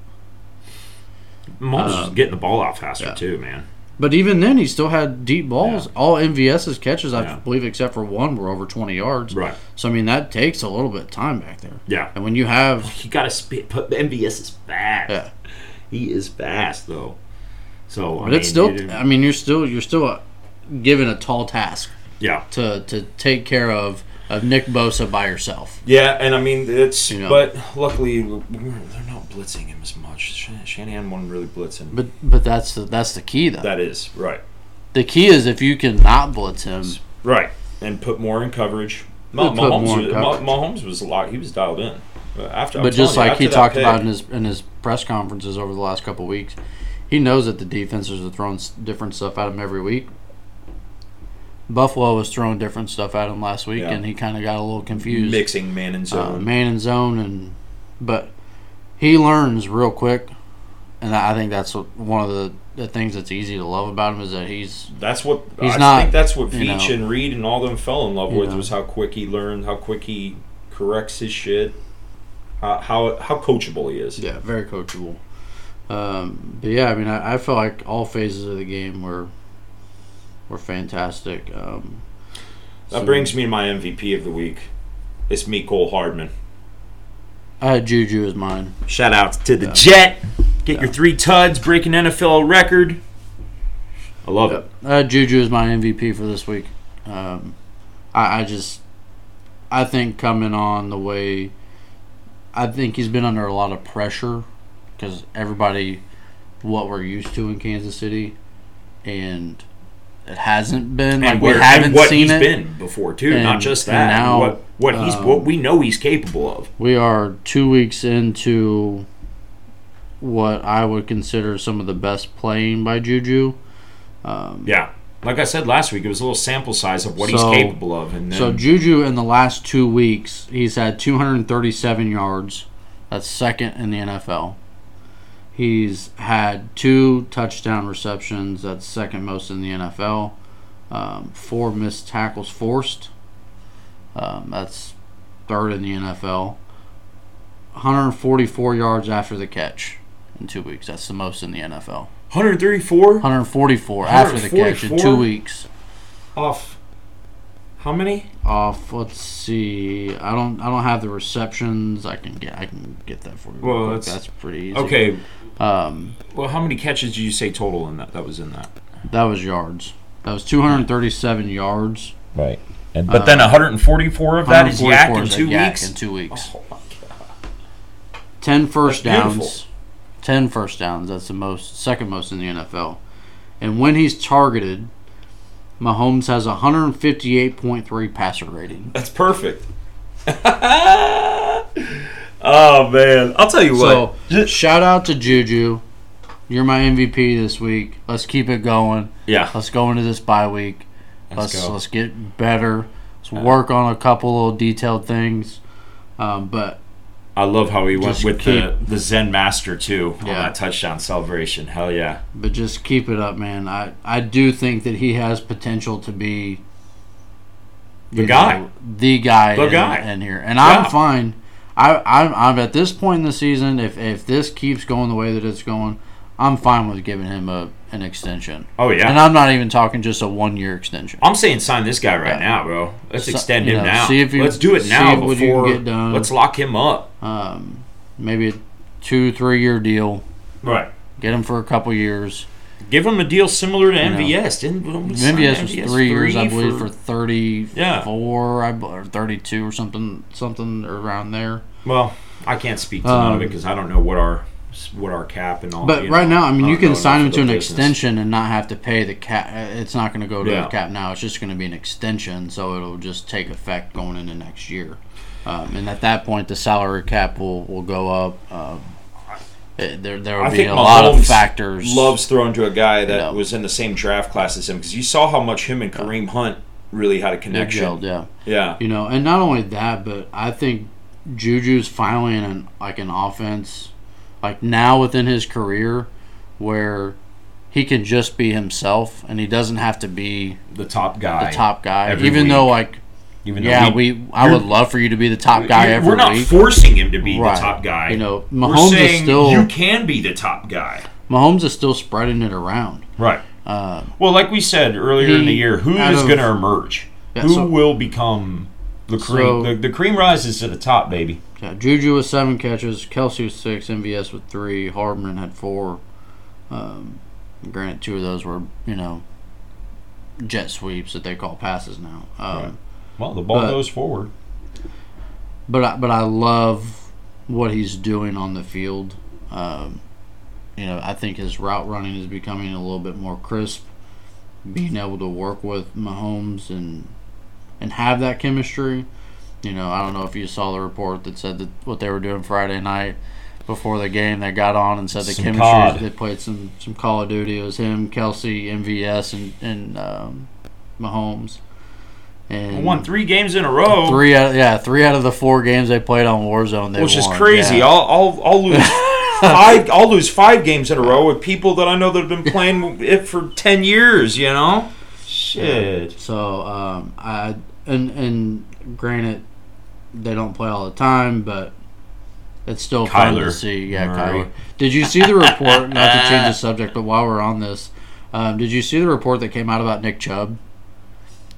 Was Um, getting the ball out faster yeah. too, man. But even then, he still had deep balls. Yeah. All MVS's catches, I Yeah. believe, except for one, were over 20 yards. Right. So I mean, that takes a little bit of time back there. Yeah. And when you have, you got to spit. Put MVS is fast. yeah, He is fast though. So I but it's still. it- I mean, you're still you're still uh, given a tall task yeah. to to take care of of Nick Bosa by herself. Yeah, and I mean it's, You know. but luckily they're not blitzing him as much. Shan- Shanahan wasn't really blitzing. But but that's the that's the key though. that is right, the key is if you can not blitz him. right, and put more in coverage. More Mahomes, in was. Mahomes was a lot. He was dialed in. After, I'm But just telling you, like he talked pick- about in his in his press conferences over the last couple of weeks, he knows that the defenses are throwing different stuff at him every week. Buffalo was throwing different stuff at him last week, Yeah. and he kind of got a little confused. mixing man and uh, zone. man in zone, and but he learns real quick, and I think that's one of the, the things that's easy to love about him is that he's That's what He's I not, think. That's what Veach and Reid and all them fell in love with know. was how quick he learned, how quick he corrects his shit, how how, how coachable he is. yeah very coachable. Um, but yeah, I mean, I, I felt like all phases of the game were were fantastic. Um, That so- brings me to my MVP of the week. It's Mecole Hardman. I had Juju as mine. Shout out to the Yeah. Jet. Get Yeah. your three tuds, breaking NFL record. I love it. Had Juju as my MVP for this week. Um, I, I just, I think coming on the way, I think he's been under a lot of pressure because everybody, what we're used to in Kansas City, and it hasn't been like And, we haven't and what seen he's it. been before too, And- not just that. now, what what he's um, what we know he's capable of. We are two weeks into what I would consider some of the best playing by Juju. Um, Yeah, like I said last week, it was a little sample size of what So- he's capable of, and then So Juju in the last two weeks, he's had 237 yards. That's second in the NFL. He's had two touchdown receptions. That's second most in the NFL. Um, four missed tackles forced. Um, that's third in the NFL. 144 yards after the catch in two weeks. That's the most in the NFL. 134 144 after the catch in two weeks. off. How many? Off. Let's see. I don't. I don't have the receptions. I can get. I can get that for you. real Well, quick. that's- that's pretty easy. Okay. Um, Well, how many catches did you say total in that? That was in that. that was yards. That was 237 yards. Right. And but then 144 of that is 144 in is a two YAC weeks. In two weeks. Oh my god. 10 first That's downs. beautiful. 10 first downs. That's the most, second most in the NFL. And when he's targeted, Mahomes has a 158.3 passer rating. That's perfect. oh man, I'll tell you So, what. shout out to Juju. You're my MVP this week. Let's keep it going. yeah, Let's go into this bye week. let's, Let's let's get better. Let's work on a couple little detailed things. Um, but I love how he went Just with the, keep- the Zen Master too on that touchdown celebration. Hell yeah. but just keep it up, man. I I do think that he has potential to be The guy. know, the guy, The in, guy. in here, and I'm fine. I I'm, I'm at this point in the season. If if this keeps going the way that it's going, I'm fine with giving him a an extension. Oh yeah. And I'm not even talking just a one year extension. I'm saying sign this guy right Yeah. now, bro. Let's So- extend him know, now. see if you- let's do it now before. get done. Let's lock him up. Um, maybe a two three year deal. Right. Get him for a couple years. Give him a deal similar to You. MVS. Didn't MVS was three, years, I believe, for, for thirty Yeah. four, I or thirty two or something, something around there. Well, I can't speak to none of it Um, because I don't know what our what our cap and all. But you right know, now, I mean, you can sign him to an business. extension and not have to pay the cap. It's not going to go to Yeah. the cap now. It's just going to be an extension, so it'll just take effect going into next year. Um, and at that point, the salary cap will, will go up. Um, it- there there will I be a lot of factors. Loves throwing to a guy that Yeah. was in the same draft class as him because you saw how much him and Kareem Hunt really had a connection. gelled, yeah. Yeah. You know, and not only that, but I think Juju's finally in an, like an offense, like now within his career, where he can just be himself and he doesn't have to be The top guy. the top guy. Even week. though, like, Even though yeah, we, I would love for you to be the top guy every We're not week. forcing him to be Right. the top guy. You know, We're Mahomes is still you can be the top guy. Mahomes is still spreading it around. Right. Uh, Well, like we said earlier in the year, who is going to emerge? Yeah, who so- will become the cream? So- the, the cream rises to the top, baby. Yeah, Juju with seven catches, Kelce with six, MVS with three, Hardman had four. Um, granted, two of those were you know jet sweeps that they call passes now. Um, Right. Well, the ball But- goes forward. but I, but I love what he's doing on the field. Um, you know, I think his route running is becoming a little bit more crisp. Being able to work with Mahomes and and have that chemistry. You know, I don't know if you saw the report that said that what they were doing Friday night before the game. They got on and said the Some chemistry. COD. They played some some Call of Duty. It was him, Kelce, MVS, and and um, Mahomes. And Won three games in a row, Three out, yeah, three out of the four games they played on Warzone, they which is crazy. Yeah. I'll, I'll I'll lose five. I'll lose five games in a row with people that I know that have been playing it for ten years. You know, shit. So um, I and and granted, they don't play all the time, but it's still fun to see. Yeah, Murray. Kyler. Did you see the report? not to change the subject, but while we're on this, um, did you see the report that came out about Nick Chubb?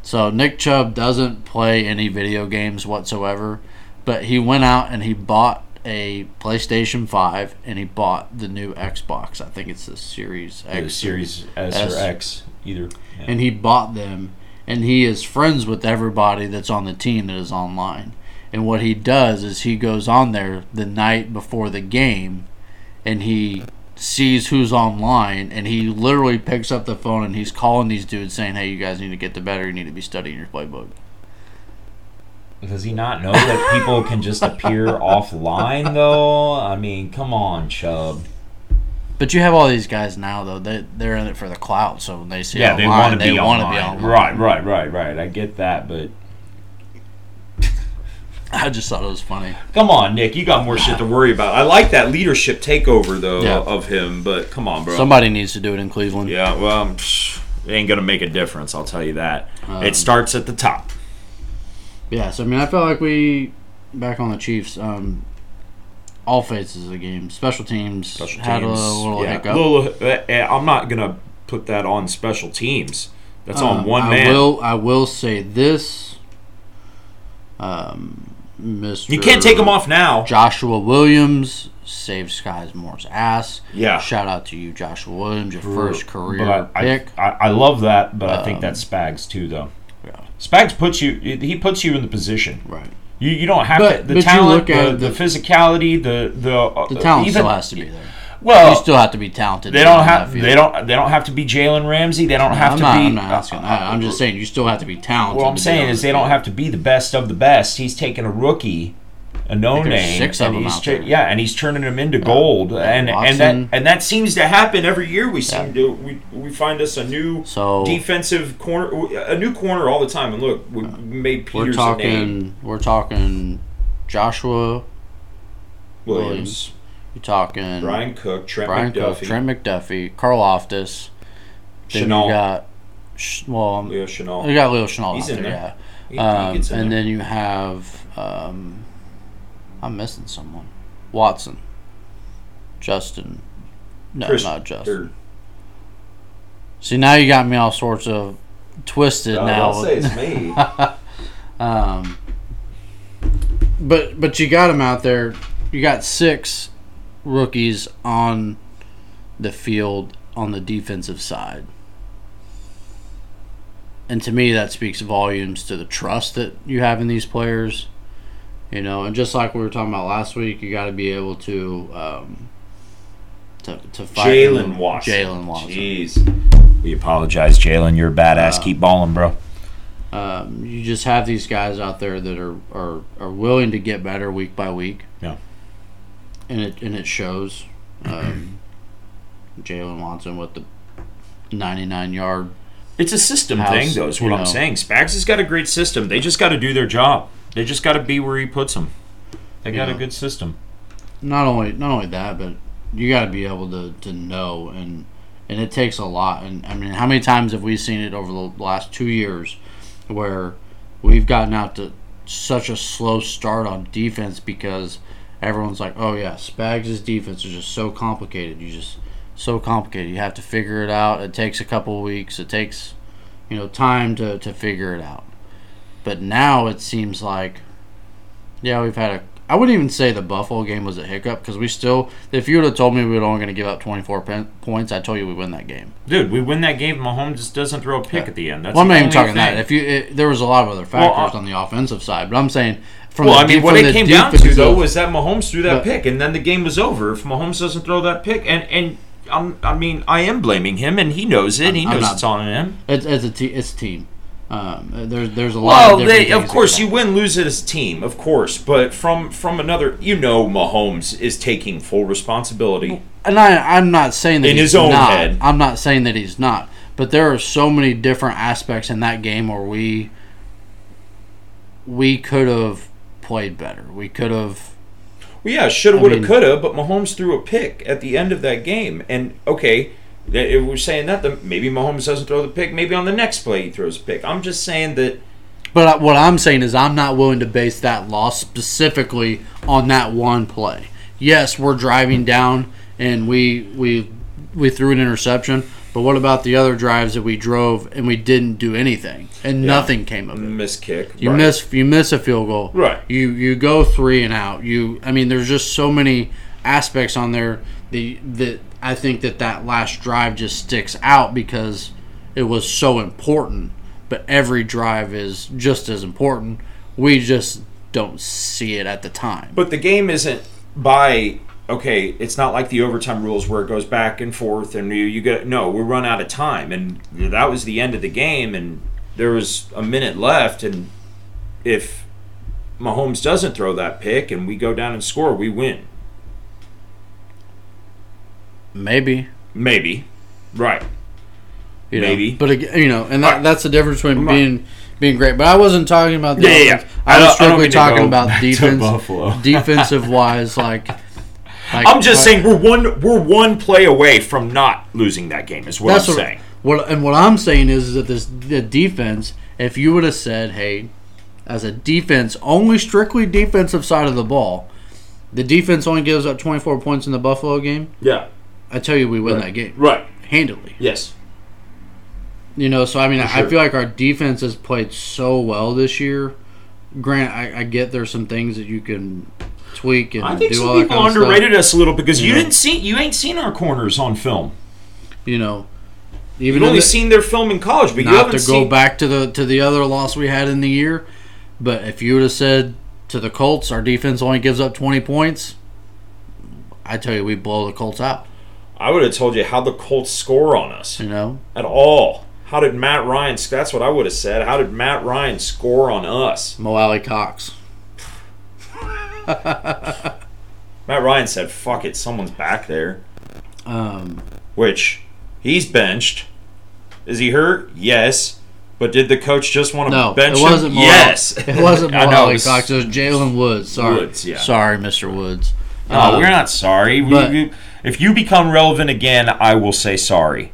So Nick Chubb doesn't play any video games whatsoever, but he went out and he bought a PlayStation Five and he bought the new Xbox. I think it's the Series X. The Series S, S. or X, either. Yeah. and he bought them and he is friends with everybody that's on the team that is online and what he does is he goes on there the night before the game and he sees who's online and he literally picks up the phone and he's calling these dudes saying hey you guys need to get the better you need to be studying your playbook Does he not know that people can just appear offline, though? I mean, come on, Chubb. but you have all these guys now though they, they're in it for the clout so when they see Yeah, they online, want to they be online Right, right, right, right. I get that, but i just thought it was funny come on, Nick. You got more shit to worry about. I like that leadership takeover though Yeah. of him, but come on, bro. somebody needs to do it in cleveland yeah, well, it ain't gonna make a difference. I'll tell you that. Um, it starts at the top. Yeah, so I mean, I felt like we back on the Chiefs. Um, all phases of the game, special teams Special had teams. a little yeah, hiccup. little- uh, uh, I'm not gonna put that on special teams. That's on Um, one I man. will. I will say this. Um, Mr. You can't take him off now. Joshua Williams saved Skyy's Moore's ass. Yeah. Shout out to you, Joshua Williams, your first career But I, pick. I, I, I love that, but I think Um, that's Spags too, though. Yeah. Spags puts you. He puts you in the position. right. You, you don't have But- to, the but talent, look the, the, the- physicality, the the uh, The talent even, still has to be there. Well, you still have to be talented. they don't have they don't they don't have to be Jalen Ramsey. They don't have I'm to not, be. I'm not asking. I, I'm just saying you still have to be talented. What I'm saying is they don't have to be the best of the best. He's taking a rookie, a no name, six of them out there. yeah, and he's turning them into uh, gold, uh, and and Watson. that and that seems to happen every year. We seem Yeah. to we, we find us a new So defensive corner, a new corner all the time. And look, we uh, made we're Peters a name. talking. We're talking Joshua. Williams, You're talking Bryan Cook, Trent Bryan McDuffie, Cook, Trent McDuffie, Karlaftis. Then Chenal, you got. Well, um, Leo Chenal. you got Leo Chenal He's out in there, there. He- he yeah. Um, gets in and there. then you have. Um, I'm missing someone. Watson. Justin. No, Chris- not Justin. or- See, now you got me all sorts of twisted No, now. don't say it's me. Um, but but you got him out there. You got six rookies on the field on the defensive side, and to me that speaks volumes to the trust that you have in these players. You know, and just like we were talking about last week, you got to be able to um, to to fight Jaylen Watson. Jaylen Watson. Jeez. We apologize, Jaylen. You're a badass. Uh, Keep balling, bro. um, you just have these guys out there that are, are, are willing to get better week by week. Yeah. And it and it shows. Um, Jaylen Watson with the 99 yard. It's a system House, thing, though, is what you I'm saying. Spags has got a great system. They just got to do their job. They just got to be where he puts them. They got Yeah. a good system. Not only not only that, but you got to be able to, to know and and it takes a lot. And I mean, how many times have we seen it over the last two years where we've gotten out to such a slow start on defense because everyone's like, "Oh yeah, Spags' defense is just so complicated. You just so complicated. You have to figure it out. It takes a couple weeks. It takes you know time to to figure it out." But now it seems like, yeah, we've had a. I wouldn't even say the Buffalo game was a hiccup because we still. If you would have told me we were only going to give up 24 pen, points, I told you we win that game. Dude, we win that game. Mahomes just doesn't throw a pick Yeah. at the end. That's well, I'm not even talking that. If you, it, there was a lot of other factors uh, on the offensive side, but I'm saying from well, I mean, what it came down to though was that Mahomes threw that But- pick, and then the game was over. If Mahomes doesn't throw that pick, and and I'm, I mean, I am blaming him, and he knows it. He I'm knows not- it's on him. it's, it's a it's team. Um, there's there's a lot. Well, of, they, of course, you win, lose it as a team, of course. But from from another, you know, Mahomes is taking full responsibility. and I, I'm not saying that In he's his own not. head. I'm not saying that he's not. But there are so many different aspects in that game where we we could have played better. We could have. Well, yeah, shoulda, woulda, coulda, but Mahomes threw a pick at the end of that game, and okay, if we're saying that, then maybe Mahomes doesn't throw the pick. Maybe on the next play he throws a pick. I'm just saying that. But what I'm saying is, I'm not willing to base that loss specifically on that one play. Yes, we're driving down and we we we threw an interception. But what about the other drives that we drove and we didn't do anything and nothing came of it? Miss kick. You right. miss you miss a field goal. Right. You you go three and out. You I mean there's just so many aspects on there the that I think that that last drive just sticks out because it was so important. But every drive is just as important. We just don't see it at the time. But the game isn't by okay. It's not like the overtime rules where it goes back and forth, and you you get no. We run out of time, and that was the end of the game, and there was a minute left, and if Mahomes doesn't throw that pick, and we go down and score, we win. Maybe. Maybe, right? You know, Maybe. But ag- you know, and that, Alright. that's the difference between Come on. being being great. But I wasn't talking about the Yeah, yeah, yeah. I I was strictly talking about defense, defensive wise. Like, like I'm just saying we're one we're one play away from not losing that game. Is what That's I'm what, saying. What and what I'm saying is, is that this the defense. If you would have said, "Hey, as a defense, only strictly defensive side of the ball, the defense only gives up 24 points in the Buffalo game," Yeah. I tell you, we win Right. that game Right. handily. Yes. You know, so I mean, I feel like our defense has played so well this year. Grant, I, I get there's some things that you can tweak and I think do some all that people kind of stuff. underrated us a little because you Yeah. didn't see you ain't seen our corners on film. You know, You've even in only the- seen their film in college, but you not haven't to go seen. back to the to the other loss we had in the year, but if you would have said to the Colts, our defense only gives up 20 points, I tell you, we blow the Colts out. I would have told you how the Colts score on us You know, at all. How did Matt Ryan? That's what I would have said. How did Matt Ryan score on us? Mo Alie-Cox. Matt Ryan said, "Fuck it, someone's back there." Um, Which he's benched. Is he hurt? Yes. But did the coach just want to no, bench it wasn't him? Yes. it wasn't I know, Alley it's- Cox. It was Jelani Woods. Sorry, Woods, yeah. sorry, Mr. Woods. No, Uh, we're not sorry. We- but- we- if you become relevant again, I will say sorry.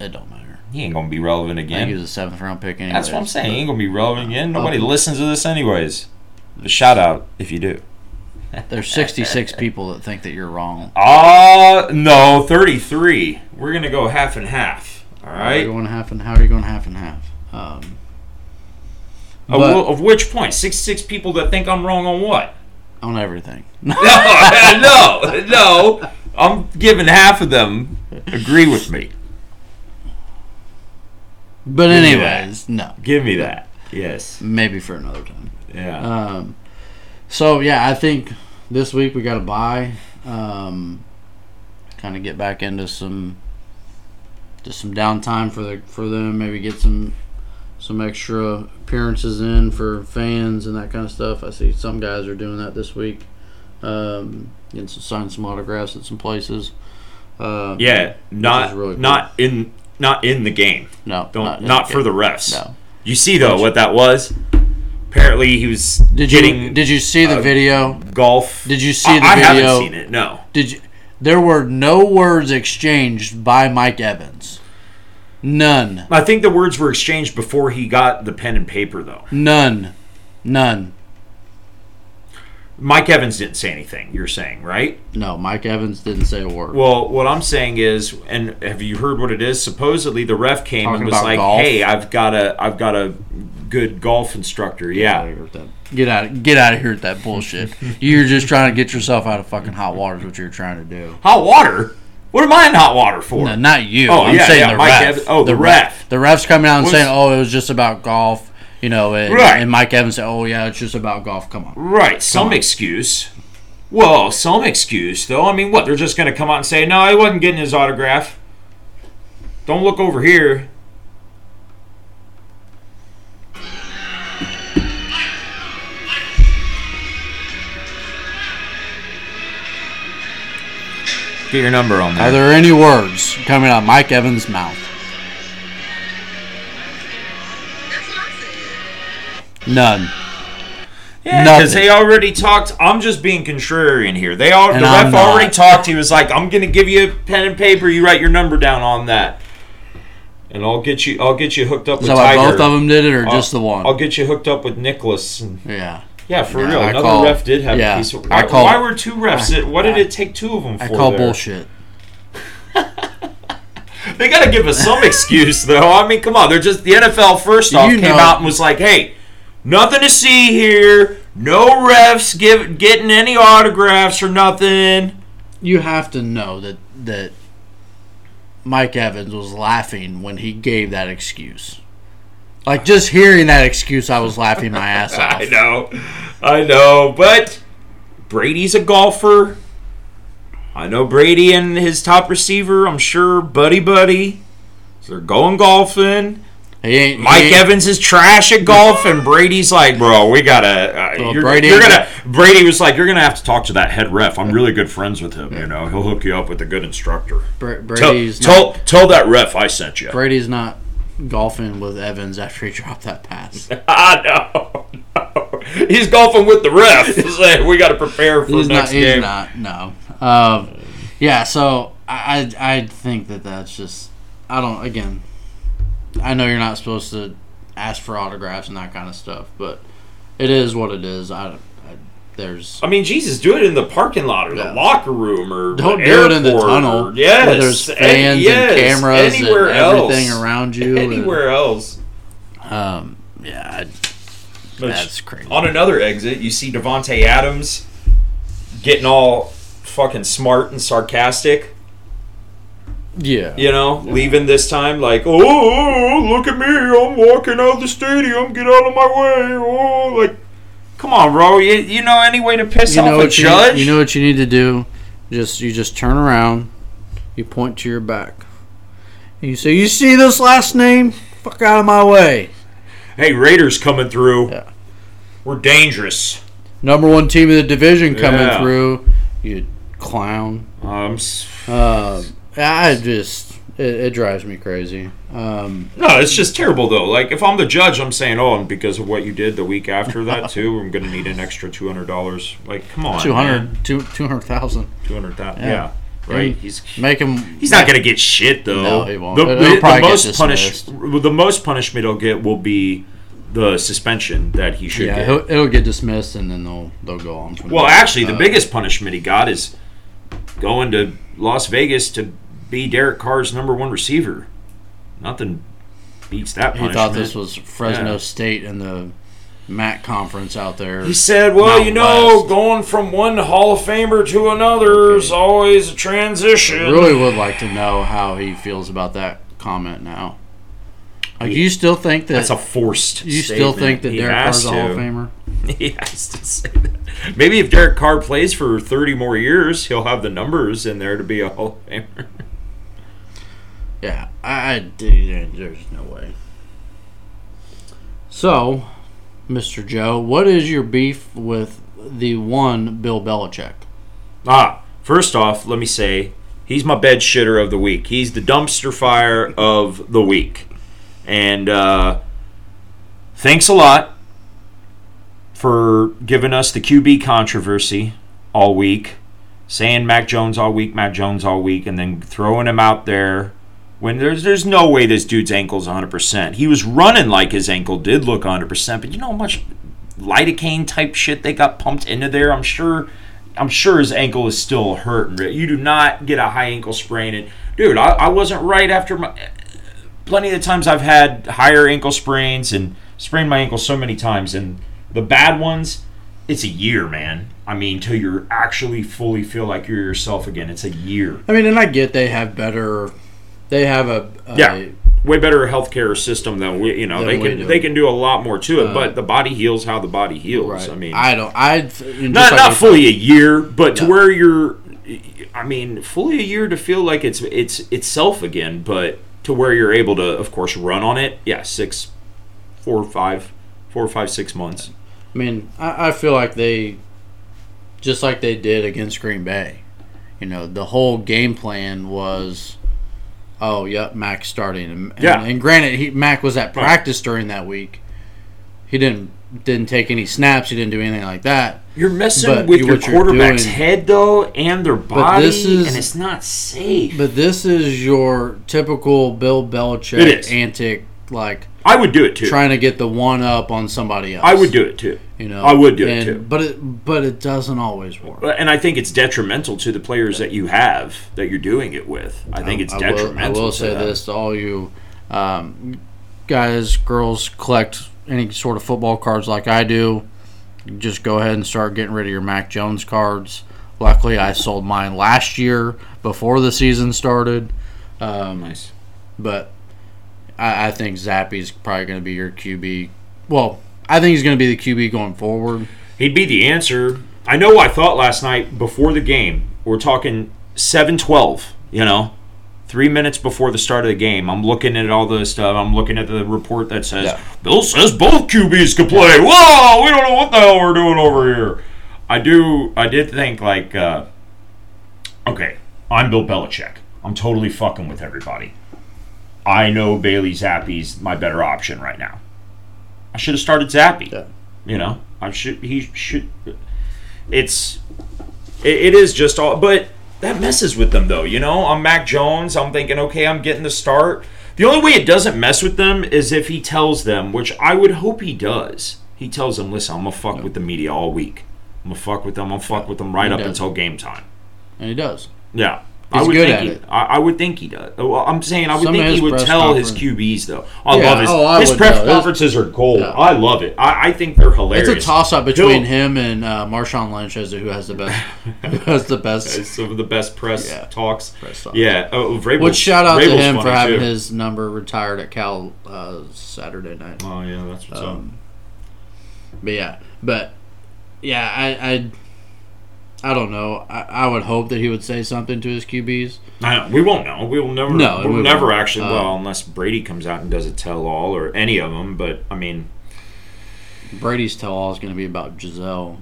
It don't matter. He ain't gonna be relevant I think again. he was a seventh round pick. Anyways. That's what I'm saying. He ain't gonna be relevant again. Nobody Um, listens to this anyways. A shout out if you do. There's 66 people that think that you're wrong. Uh no, 33. We're going to go half and half. All right. How are you going half and how are you going half and half? Um, Of, but- of which point? 66 people that think I'm wrong on what? on everything. no, no, no. I'm giving half of them agree with me. But Give anyways, no. Give me that. Yes. Maybe for another time. Yeah. Um, so yeah, I think this week we got to buy, um, kind of get back into some, just some downtime for the for them. Maybe get some some extra appearances in for fans and that kind of stuff. I see some guys are doing that this week. Um, getting some sign some autographs at some places. Um, yeah. Not really cool. not in not in the game. no, Don't not, in for the game. refs. No. You see though what that was? Apparently he was Did you did you see the uh, video? golf. Did you see the I, I video? haven't seen it. No. Did you? There were no words exchanged by Mike Evans. None. I think the words were exchanged before he got the pen and paper though. None. None. Mike Evans didn't say anything. You're saying right? No, Mike Evans didn't say a word. Well, what I'm saying is, and have you heard what it is? Supposedly, the ref came Talking and was like, golf? "Hey, I've got a, I've got a good golf instructor." Get Yeah, out of here with that. Get out. Get out of here with that bullshit. you're just trying to get yourself out of fucking hot water. Is what you're trying to do. hot water. What am I in hot water for? No, not you. Oh, I'm yeah, saying yeah, the Mike ref. Evans- oh, the ref. The ref's coming out and Was- saying, "Oh, it was just about golf." You know, and, Right. and Mike Evans said, "Oh yeah, it's just about golf." Come on. Right, some on. excuse. Well, some excuse though. I mean, what? They're just going to come out and say, "No, I wasn't getting his autograph." Don't look over here. Get your number on Are there. there any words coming out of Mike Evans' mouth? None. Yeah, because they already talked. I'm just being contrarian here. They all And the ref already talked. He was like, "I'm going to give you a pen and paper. You write your number down on that, and I'll get you. I'll get you hooked up with that Tiger. both of them did it, or I'll- just the one? I'll get you hooked up with Nicklaus. And, yeah. yeah, for Yeah, real. I Another call- ref did have yeah, a piece. Of, I call- why were two refs? I- what did it take two of them for? I call there? bullshit. They got to give us some excuse, though. I mean, come on. They're just the NFL. First off, You came know- out and was like, "Hey, nothing to see here. No refs give getting any autographs or nothing." You have to know that that Mike Evans was laughing when he gave that excuse. Like just hearing that excuse, I was laughing my ass off. I know, I know, but Brady's a golfer. I know Brady and his top receiver. I'm sure, buddy, buddy. So they're going golfing. He he Mike ain't- Evans is trash at golf, and Brady's like, bro, we gotta. Uh, Well, you're, Brady you're gonna. Brady was like, you're gonna have to talk to that head ref. I'm really good friends with him. You know, he'll hook you up with a good instructor. Tell, Brady's tell, not, tell that ref I sent you. Brady's not golfing with Evans after he dropped that pass. I know. no. He's golfing with the ref. Like, we got to prepare for he's not. next He's game. not. No. Um, yeah. So I, I I think that that's just. I don't. Again, I know you're not supposed to ask for autographs and that kind of stuff, but it is what it is. I, I there's I mean, Jesus, do it in the parking lot or Yeah. the locker room or don't the do it in the tunnel. Or, yes, where there's and- yes, and cameras and anywhere everything else. around you. and- Anywhere else. um, yeah, I, that's crazy. On another exit, you see Davante Adams getting all fucking smart and sarcastic. Yeah, You know, leaving this time like, oh, look at me, I'm walking out of the stadium, get out of my way. Oh, like, come on, bro. You, you know any way to piss you off a you judge? need, you know what you need to do. Just you just turn around, you point to your back, and you say, "You see this last name? Fuck out of my way." hey, Raiders coming through. Yeah. We're dangerous. Number one team of the division coming Yeah. through. You clown. Um, Um, I just it, it drives me crazy. Um, no, it's just terrible though. Like if I'm the judge, I'm saying, oh, and because of what you did the week after that too, I'm gonna need an extra two hundred dollars. Like, come on, 200 two- 200,000. two hundred thousand. Yeah. Yeah. right. He's Make him. he's not gonna get shit though. No, he won't. The, the- the most punish the most punishment he'll get will be the suspension that he should Yeah, get. he'll, it'll get dismissed, and then they'll they'll go on Well, actually, the Uh, biggest punishment he got is going to Las Vegas to be Derek Carr's number one receiver. Nothing beats that He thought this was Fresno Yeah. State and the MAC conference out there. He said, "Well, Mountain you know, West. going from one Hall of Famer to another is always a transition." I really would like to know how he feels about that comment now. Like, do you still think that That's a forced. you still think that He Derek Carr's a Hall of. Famer? He has to say that. Maybe if Derek Carr plays for 30 more years, he'll have the numbers in there to be a Hall of Famer. Yeah, I, did- there's no way. So, Mr. Joe, what is your beef with the one Bill Belichick? Ah, first off, let me say he's my bed shitter of the week. He's the dumpster fire of the week. And uh, thanks a lot for giving us the QB controversy all week, saying Mac Jones all week, Mac Jones all week, and then throwing him out there when there's there's no way this dude's ankle's 100%. He was running like his ankle did look 100%, but you know how much lidocaine type shit they got pumped into there? I'm sure I'm sure his ankle is still hurting. You do not get a high ankle sprain and dude, I, I wasn't right after my plenty of times I've had higher ankle sprains and sprained my ankle so many times and the bad ones it's a year, man. I mean, till you're actually fully feel like you're yourself again, it's a year. I mean, and I get they have better, they have a, a Yeah. way better healthcare system than we you know they can do. they can do a lot more to it Uh, but the body heals how the body heals right. i mean I don't. I not not fully a year but to where you're i mean fully a year to feel like it's it's itself again but to where you're able to of course run on it yeah six four five four five six months I mean, I, I feel like they, just like they did against Green Bay, you know, the whole game plan was, oh, yep, Mac starting. And, Yeah. And, granted, he, Mac was at practice during that week. He didn't didn't take any snaps. He didn't do anything like that. you're messing But with you- your quarterback's doing- head though and their body is- and it's not safe But this is your typical Bill Belichick antic, like i would do it too trying to get the one up on somebody else. i would do it too You know, I would do it too. But it but it doesn't always work. and i think it's detrimental to the players that you have that you're doing it with i think it's I will, detrimental I will say them. this to all you um, guys, girls, collect any sort of football cards like I do. Just go ahead and start getting rid of your Mac Jones cards. Luckily, I sold mine last year before the season started. Um, nice but I, I think Zappe's probably going to be your QB. Well, I think he's going to be the QB going forward. He'd be the answer. I know I thought last night before the game. We're talking 7 12, you know, three minutes before the start of the game. I'm looking at all this stuff. I'm looking at the report that says, Yeah. Bill says both QBs can play. Whoa, we don't know what the hell we're doing over here. I do, I did think, like, uh, okay, I'm Bill Belichick. I'm totally fucking with everybody. I know Bailey Zappe's my better option right now. I should have started Zappe. Yeah. You know, I should. He should. It's. It, it is just all, but that messes with them though. You know, I'm Mac Jones. I'm thinking, okay, I'm getting the start. The only way it doesn't mess with them is if he tells them, which I would hope he does. He tells them, listen, I'm gonna fuck with the media all week. I'm gonna fuck with them. I'm gonna fuck with them right up does. until game time. And he does. Yeah. I would good think at he, it. I, I would think he does. Well, I'm saying I would Some think he would press tell his QBs though. I Yeah, love his oh, I his would press know. Conferences are gold. Yeah. I love it. I, I think they're hilarious. It's a toss up between He'll- him and uh, Marshawn Lynch as to who has the best. who has the best. Some of the best press Yeah. talks. Press talks. Yeah. Oh, Vrabel's, Which shout out to him for having too. his number retired at Cal uh, Saturday night. Oh yeah, that's what's Um, but yeah, but yeah, I I, don't know. I, I would hope that he would say something to his QBs. I. We won't know. We will never. No, we'll we never won't. actually. Uh, well, unless Brady comes out and does a tell all or any of them. But I mean, Brady's tell all is going to be about Gisele.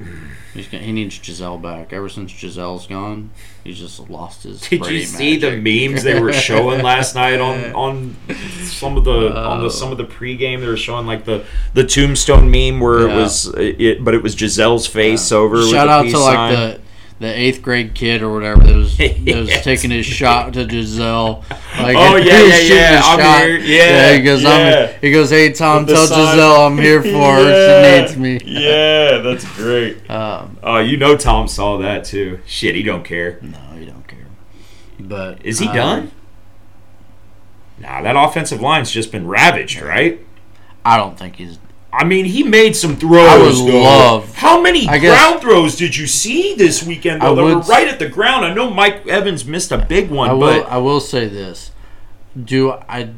Gonna, he needs Gisele back. Ever since Gisele's gone, he's just lost his. did you see the memes they were showing last night on on some of the on Oh. the some of the oh. pregame? They were showing like the the tombstone meme where it was it, but it was Gisele's face over. Shout the out to like the the eighth grade kid or whatever that was, that was Yes. taking his shot to Gisele. Like, Oh, yeah, yeah, yeah, I'm shot. here. Yeah, he goes, yeah. I'm, he goes, hey Tom, tell sign. Gisele I'm here for her. She needs me. Yeah, that's great. Um, Oh, you know Tom saw that too. Shit, he don't care. no, he don't care. But Is he uh, done? Nah, that offensive line's just been ravaged, right? I don't think he's. I mean, he made some throws. I would though. love- How many I guess- ground throws did you see this weekend? Though I that were would- right at the ground. I know Mike Evans missed a big one, I will. but I will say this: Do I,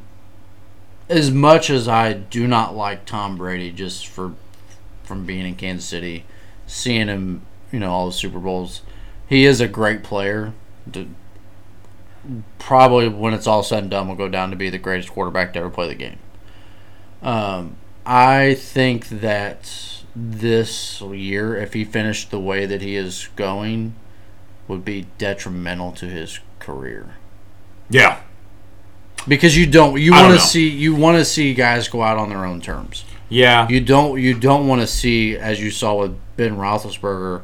as much as I do not like Tom Brady, just for from being in Kansas City, seeing him, you know, all the Super Bowls, he is a great player. To, probably when it's all said and done, will go down to be the greatest quarterback to ever play the game. Um, I think that this year, if he finished the way that he is going, would be detrimental to his career yeah, because you don't you want to see you want to see guys go out on their own terms. yeah, You don't you don't want to see as you saw with Ben Roethlisberger,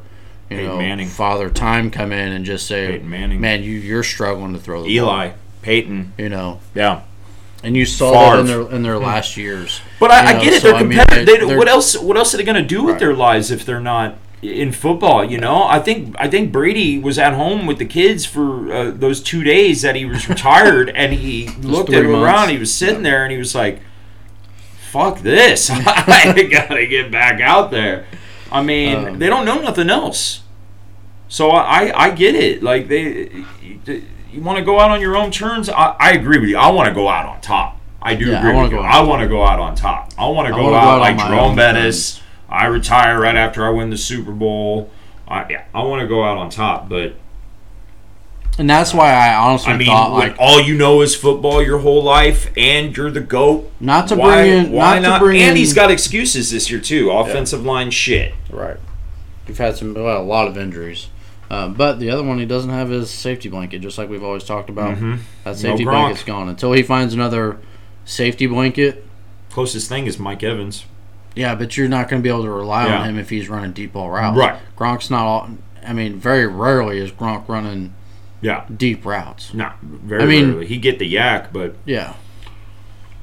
you Peyton know, Manning. Father Time come in and just say, Peyton Manning. "Man, you you're struggling to throw the Eli, Peyton, you know." yeah. And you saw that in their in their last years. But I, You I get it. so, They're I mean, competitive. they- what else? What else are they going to do with Right. their lives if they're not in football? You know, I think I think Brady was at home with the kids for uh, those two days that he was retired, and he looked at three around. He was sitting there, and he was like, "Fuck this! I gotta get back out there." I mean, Um, they don't know nothing else. So I, I, I get it. Like they, you, want to go out on your own terms. I, I agree with you. I want to go out on top. I do Yeah, I agree wanna with you. I want to go out on top. I want to go out, go out on like Jerome Bettis. I retire right after I win the Super Bowl. I, yeah, I want to go out on top. But And that's why I honestly I mean, thought like all you know is football your whole life, and you're the goat. not to why, bring in why not, to bring and in he's got excuses this year too. Offensive line shit. right. You've had some well, a lot of injuries. Um, but the other one, he doesn't have his safety blanket, just like we've always talked about. Mhm. That safety Gronk. blanket's gone until he finds another safety blanket. Closest thing is Mike Evans. Yeah, but you're not going to be able to rely Yeah. on him if he's running deep ball routes. Right. Gronk's not all. I mean, very rarely is Gronk running Yeah. deep routes. No, very I mean- rarely. He get the YAC, but Yeah.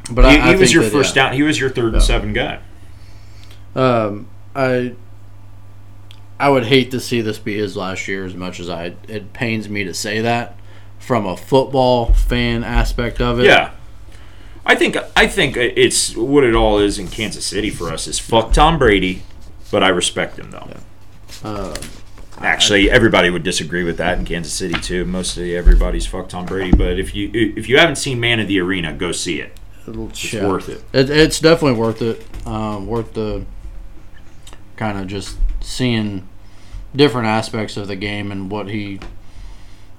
But he, I, I he was your that, first yeah. down. He was your third and seven guy. Um, I I would hate to see this be his last year as much as I. It pains me to say that from a football fan aspect of it. Yeah. I think I think it's what it all is in Kansas City for us is fuck Tom Brady, but I respect him though. Um, Actually, everybody would disagree with that in Kansas City too. Mostly everybody's fuck Tom Brady, but if you if you haven't seen Man of the Arena, go see it. It's yeah. worth it. It, it's definitely worth it. Um, worth the kind of just seeing different aspects of the game and what he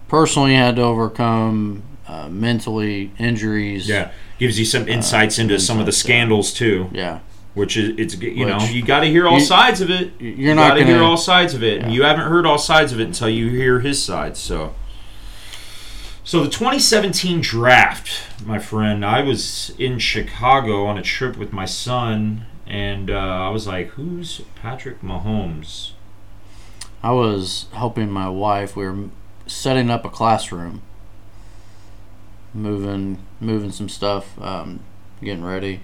personally had to overcome uh, mentally, injuries. Yeah, gives you some insights into some of the yeah. scandals too, Yeah. which is it's you know you got to hear all you- sides of it. You're you not gotta hear all sides of it, and you haven't heard all sides of it until you hear his side. So, so the 2017 draft, my friend, I was in Chicago on a trip with my son, and uh, I was like, "Who's Patrick Mahomes?" I was helping my wife. We were setting up a classroom, moving, moving some stuff, um, getting ready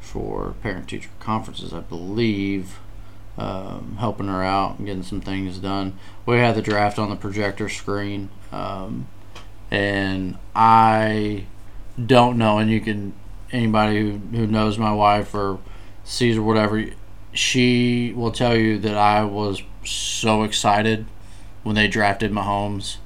for parent-teacher conferences, I believe. Um, helping her out and getting some things done. We had the draft on the projector screen, um, and I don't know. And you can anybody who, who knows my wife or sees or whatever, she will tell you that I was so excited when they drafted Mahomes.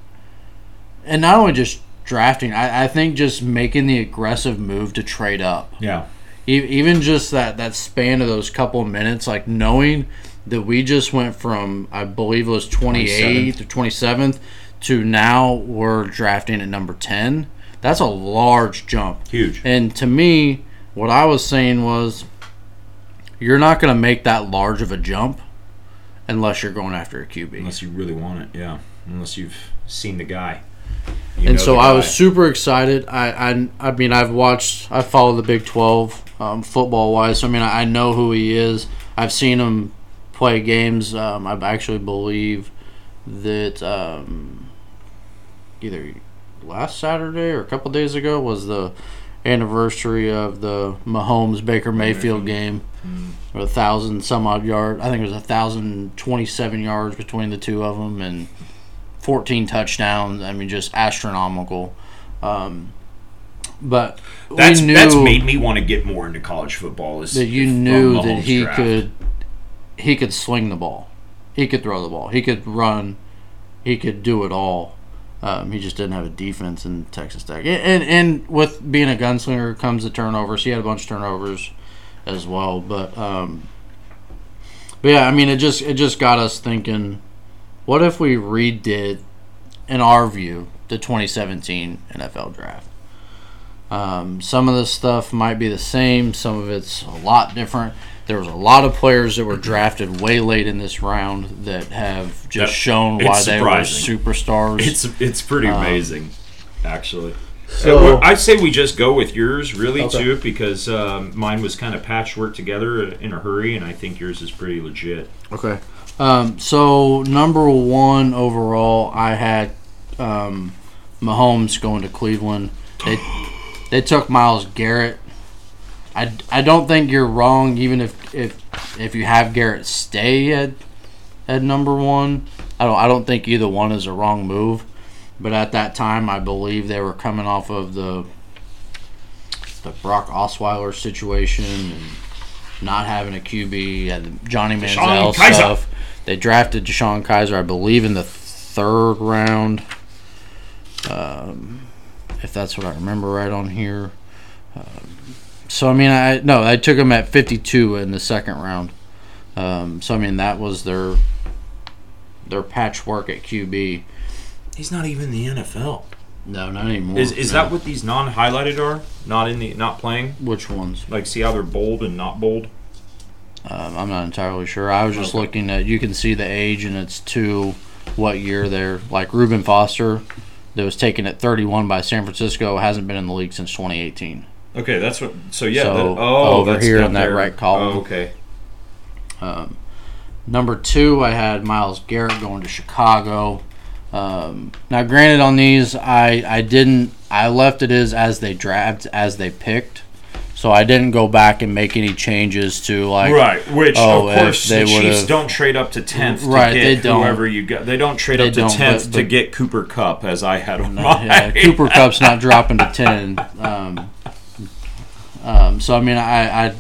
And not only just drafting, I, I think just making the aggressive move to trade up. Yeah, E- Even just that, that span of those couple of minutes, like knowing that we just went from, I believe it was 28th or 27th, to now we're drafting at number 10. That's a large jump. huge. And to me, what I was saying was, you're not going to make that large of a jump unless you're going after a QB. Unless you really want it, yeah. Unless you've seen the guy. You and so I was super excited. I, I, I mean, I've watched, I follow the Big 12 um, football wise. So, I mean, I, I know who he is. I've seen him play games. Um, I actually believe that um, either last Saturday or a couple days ago was the anniversary of the Mahomes Baker Mayfield game. Or a thousand some odd yard. I think it was a thousand twenty-seven yards between the two of them, and fourteen touchdowns. I mean, just astronomical. Um, but That's knew that's made me want to get more into college football. Is that you knew that he draft. could he could swing the ball, he could throw the ball, he could run, he could do it all. Um, he just didn't have a defense in Texas Tech, and, and with being a gunslinger comes the turnovers. He had a bunch of turnovers as well, but um, but yeah, I mean it just it just got us thinking. What if we redid, in our view, the 2017 NFL draft? Um, some of the stuff might be the same. Some of it's a lot different. There was a lot of players that were drafted way late in this round that have just That- shown why they surprising. were superstars. It's it's pretty Um, amazing, actually. so- Uh, I say we just go with yours, really, Okay. too, because um, mine was kind of patchwork together in a hurry, and I think yours is pretty legit. Okay. Um, so number one overall, I had um, Mahomes going to Cleveland. They they took Myles Garrett. I, I don't think you're wrong, even if if if you have Garrett stay at at number one. I don't I don't think either one is a wrong move. But at that time, I believe they were coming off of the the Brock Osweiler situation and not having a QB and Johnny Manziel stuff. They drafted DeShone Kizer, I believe, in the third round. Um, if that's what I remember right on here. Um, so I mean, I no, I took him at 52 in the second round. Um, so I mean, that was their their patchwork at QB. He's not even in the NFL. No, not anymore. Is is no. that what these non-highlighted are? Not in the not playing. which ones? Like, see how they're bold and not bold. Um, I'm not entirely sure. I was just Okay. looking at. You can see the age, and it's to what year they're like. Reuben Foster, that was taken at 31 by San Francisco, hasn't been in the league since 2018. Okay, that's what. So yeah. So, that, oh, over that's here in that there. right column. Oh, okay. Um, number two, I had Myles Garrett going to Chicago. Um, now, granted, on these, I I didn't. I left it as as they draft as they picked, so I didn't go back and make any changes to like right. Which oh, of course they the Chiefs don't trade up to tenth to Right, get they don't. whoever you got. They don't trade They up to tenth to get Cooper Kupp, as I had on yeah, mine. Cooper Kupp's not dropping to ten. Um, um, so I mean, I, I,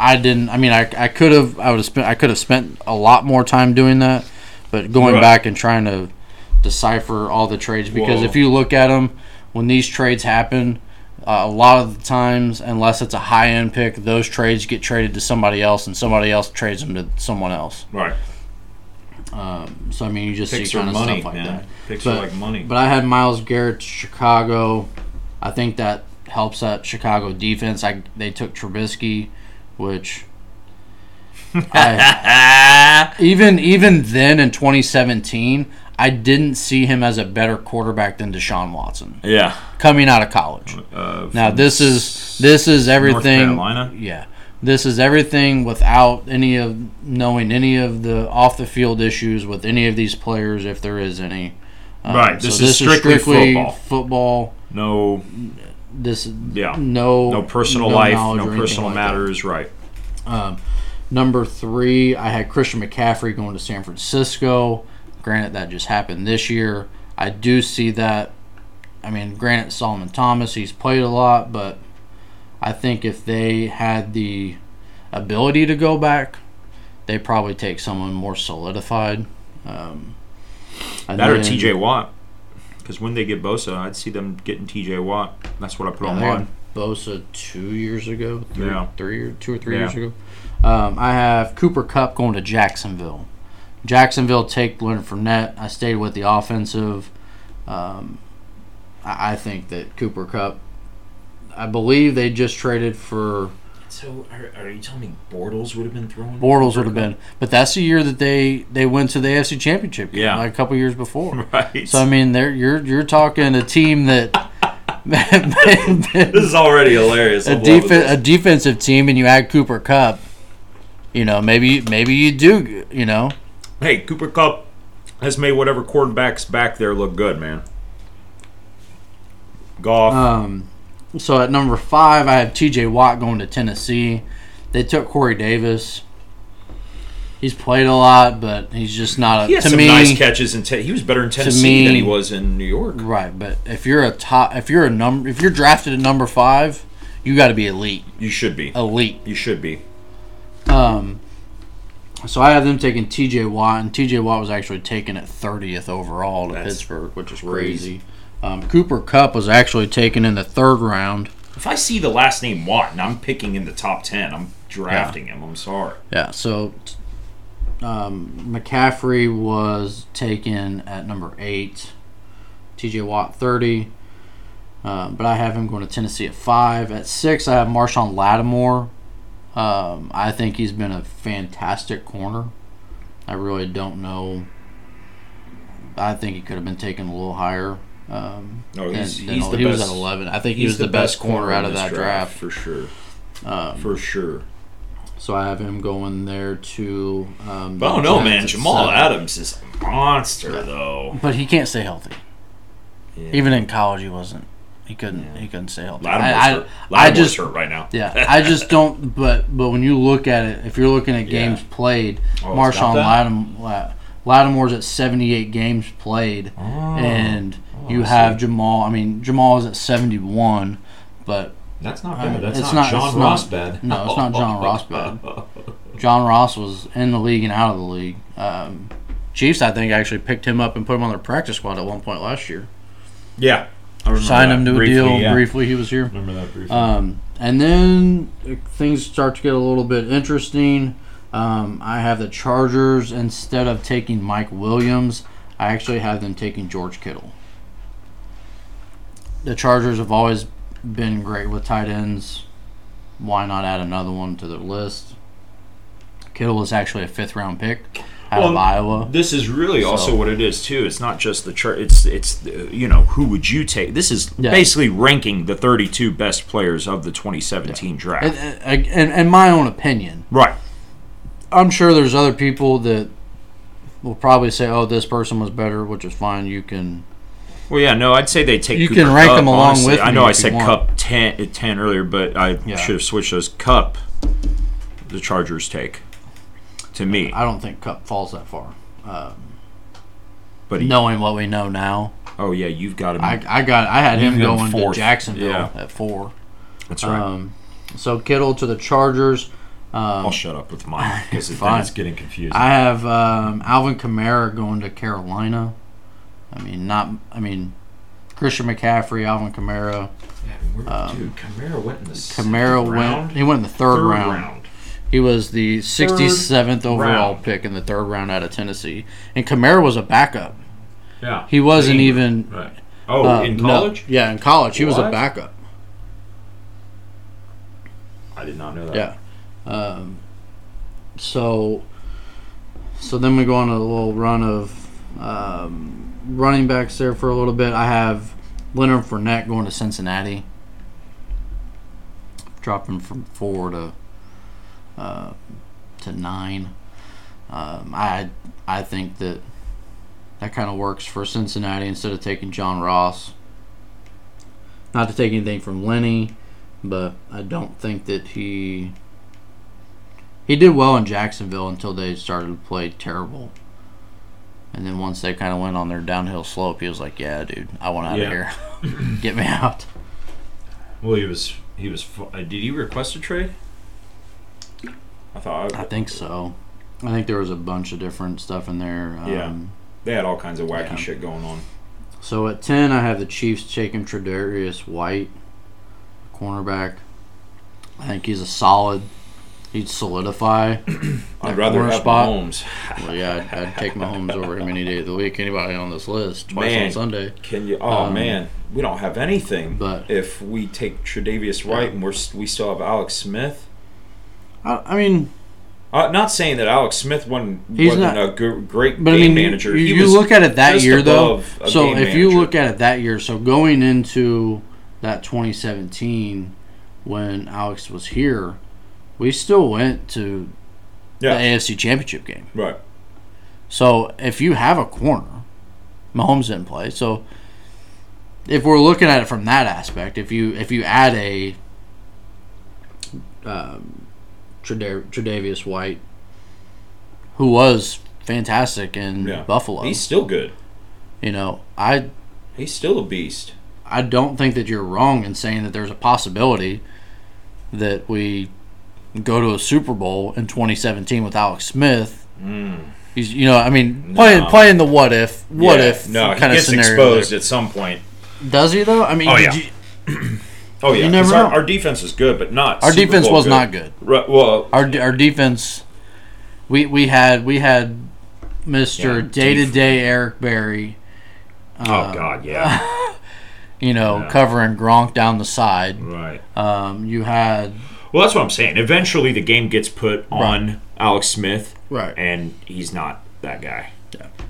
I didn't. I mean, I, I could have. I would have spent. I could have spent a lot more time doing that, but going Right. back and trying to decipher all the trades because Whoa. if you look at them when these trades happen. Uh, a lot of the times, unless it's a high end pick, those trades get traded to somebody else, and somebody else trades them to someone else. Right. Um, so I mean, you just Picks see kind of money, stuff like man. that. Picks But- are like money. But I had Myles Garrett to Chicago. I think that helps that Chicago defense. I they took Trubisky, which I, even even then in 2017, I didn't see him as a better quarterback than Deshaun Watson yeah. coming out of college. Uh, Now this is this is everything. Carolina? Yeah, this is everything without any of knowing any of the off the field issues with any of these players, if there is any. Um, Right, this is strictly football. football. no. This Yeah. no No personal no life. No personal like that. matters. Right. Um, number three, I had Christian McCaffrey going to San Francisco. Granted, that just happened this year. I do see that. I mean, granted, Solomon Thomas, he's played a lot, but I think if they had the ability to go back, they probably take someone more solidified. Um, That or T.J. Watt. Because when they get Bosa, I'd see them getting T.J. Watt. That's what I put Yeah, on mine. had Bosa two years ago, three, Yeah. three or two or three Yeah. years ago. Um, I have Cooper Kupp going to Jacksonville. Jacksonville take Leonard Fournette. I stayed with the offensive. Um, I, I think that Cooper Kupp. I believe they just traded for So are, are you telling me Bortles would have been thrown? Bortles would have been, but that's the year that they they went to the AFC Championship. game, Yeah. like a couple years before. Right. So I mean, they're you're you're talking a team that. this is already hilarious. a I'm defen- a defensive team and you add Cooper Kupp, you know, maybe maybe you do, you know. Hey, Cooper Kupp has made whatever quarterbacks back there look good, man. Golf. Um, so at number five, I have T.J. Watt going to Tennessee. They took Corey Davis. He's played a lot, but he's just not a. he had to some me, nice catches in. Te- he was better in Tennessee me- than he was in New York. right? But if you're a top, if you're a number, if you're drafted at number five, you got to be elite. You should be. Elite. You should be. Um, so I have them taking T.J. Watt, and T.J. Watt was actually taken at 30th overall to That's Pittsburgh, which is crazy. crazy. Um, Cooper Kupp was actually taken in the third round. If I see the last name Watt and I'm picking in the top ten, I'm drafting him. I'm sorry. Yeah, so um, McCaffrey was taken at number eight. TJ Watt, 30. Um, but I have him going to Tennessee at five. At six, I have Marshon Lattimore. Um, I think he's been a fantastic corner. I really don't know. I think he could have been taken a little higher. Um, No, than- he's, than- he's the he best. was at 11. I think he was the, best corner out of that draft. for sure. Um, For sure. so I have him going there to. Um, But I don't the know, Giants man. Jamal seven. Adams is a monster, though. But he can't stay healthy. Yeah. Even in college, he wasn't. He couldn't. Yeah. He couldn't stay healthy. Lattimore's I, hurt. I, I just. hurt right now. Yeah, I just don't. But but when you look at it, if you're looking at Yeah. games played, Oh, Marshon that? Lattim, Lattimore's at 78 games played, Oh. and Oh, you have see. Jamal. I mean, Jamal is at 71, but That's not I mean, bad. That's it's not, not- John it's not- Ross bad. no, it's not John Ross bad. John Ross was in the league and out of the league. Um, Chiefs, I think, actually picked him up and put him on their practice squad at one point last year. Yeah. Signed him to a briefly, deal yeah. briefly. He was here. Remember that briefly. Um, and then things start to get a little bit interesting. Um, I have the Chargers instead of taking Mike Williams. I actually have them taking George Kittle. The Chargers have always been great with tight ends. Why not add another one to their list? Kittle is actually a fifth round pick out of Iowa. This is really also what it is too. It's not just the chart. It's it's you know who would you take? This is Yeah. basically ranking the 32 best players of the 2017 draft. And, uh, and, and, and my own opinion, right. I'm sure there's other people that will probably say, "Oh, this person was better," which is fine. You can Well, yeah, no, I'd say they take. You Cooper can rank Kupp, them along honestly. with I know I said. Kupp 10, 10 earlier, but I Yeah. should have switched those. Kupp, the Chargers take. To me, I don't think Kupp falls that far. Um, but he, knowing what we know now, oh yeah, you've got him. I, I got I had him going fourth. to Jacksonville Yeah. at four. That's right. Um, so Kittle to the Chargers. Um, I'll shut up with mine because it's, getting confusing. I have um, Alvin Kamara going to Carolina. I mean, not. I mean, Christian McCaffrey, Alvin Kamara. Yeah, we're- um, dude, Kamara went in the Kamara second round? He went in the third, Third round. He was the 67th overall round. pick in the third round out of Tennessee, and Kamara was a backup. Yeah, He wasn't even. Right. Oh, uh, in no. college? yeah, in college he was a backup. I did not know that. Yeah. Um, so, so then we go on a little run of um, running backs there for a little bit. I have Leonard Fournette going to Cincinnati, dropping from four to uh, to nine. Um, I I think that that kind of works for Cincinnati instead of taking John Ross. Not to take anything from Lenny, but I don't think that he he did well in Jacksonville until they started to play terrible. And then once they kind of went on their downhill slope, he was like, "Yeah, dude, I want out Yeah. of here. Get me out." Well, he was. He was. Uh, did he request a trade? I thought. I think so. I think there was a bunch of different stuff in there. Um, Yeah. they had all kinds of wacky Yeah. shit going on. So at ten, I have the Chiefs taking Tre'Davious White, cornerback. I think he's a solid. He'd solidify. I'd rather have spot. Mahomes. Well, yeah, I'd, I'd take Mahomes over him any day of the week. Anybody on this list, twice Man. on Sunday. Can you? Oh Um, man, we don't have anything. but- if we take Tre'Davious White and we're we still have Alex Smith. I, I mean, Uh, not saying that Alex Smith wasn't, He's wasn't not- a gr- great but I game mean, manager. you, you look at it that year though. So if you look at it that year, so going into that 2017 when Alex was here, we still went to yeah, the AFC Championship game. right. So if you have a corner, Mahomes didn't play. So if we're looking at it from that aspect, if you if you add a um, Tredav- Tre'Davious White, who was fantastic in Yeah. Buffalo, He's still good. you know, I He's still a beast. I don't think that you're wrong in saying that there's a possibility that we go to a Super Bowl in 2017 with Alex Smith. Mm. He's, you know, I mean, playing No. playing the what if, what Yeah. if No, he kind of gets scenario. exposed there. at some point. Does he though? I mean, Oh, yeah. you- Oh yeah, You never 'cause our, know. our defense is good, but not. our Super defense Bowl was not good. Right, well, Our our defense, we we had we had Mister Yeah, Day to Day Eric Berry. oh uh, god, yeah, You know, Yeah. covering Gronk down the side. right. Um, you had Well, that's what I'm saying. Eventually, the game gets put on Alex Smith, right. and he's not that guy.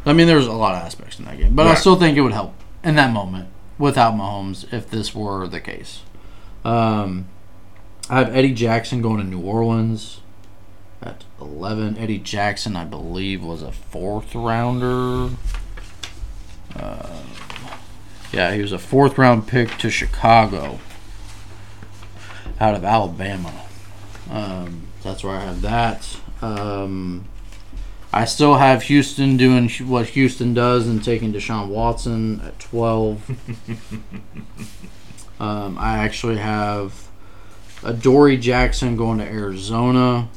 I mean, there was a lot of aspects in that game, but I Right. still think it would help in that moment without Mahomes if this were the case. Um, I have Eddie Jackson going to New Orleans at 11. Eddie Jackson, I believe, was a fourth rounder. Uh, yeah, he was a fourth round pick to Chicago out of Alabama. Um, that's where I have that. Um, I still have Houston doing what Houston does and taking Deshaun Watson at 12. um, I actually have Adoree' Jackson going to Arizona.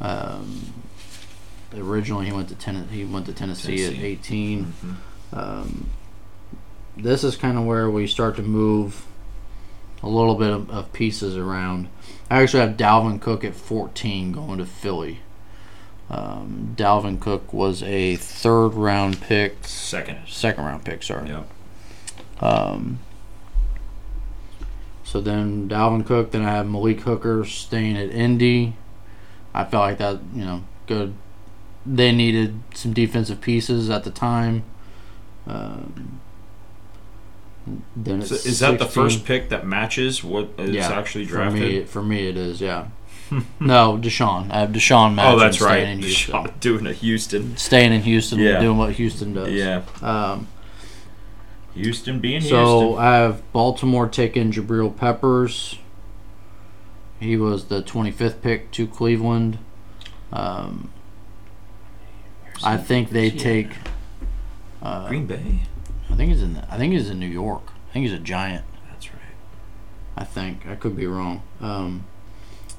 Um, originally, he went to ten- he went to Tennessee, at Tennessee. 18. Um, this is kind of where we start to move a little bit of, of pieces around. I actually have Dalvin Cook at 14 going to Philly. Um, Dalvin Cook was a third round pick, Second. second round pick, sorry. Yep. Um, so then Dalvin Cook, then I have Malik Hooker staying at Indy. I felt like that, you know, good. They needed some defensive pieces at the time. Um, then So it's is that the first pick that matches what is actually drafted? For me, for me, it is. Yeah. no, Deshaun. I have Deshaun. Matthews oh, that's staying right. In Houston. Deshaun doing a Houston. Staying in Houston, Yeah. doing what Houston does. Yeah. Um, Houston being so Houston. I have Baltimore taking Jabril Peppers. He was the 25th pick to Cleveland. Um, I think they take. Uh, Green Bay. I think he's in. I think he's in New York. I think he's a Giant. That's right. I think I could be wrong. Um,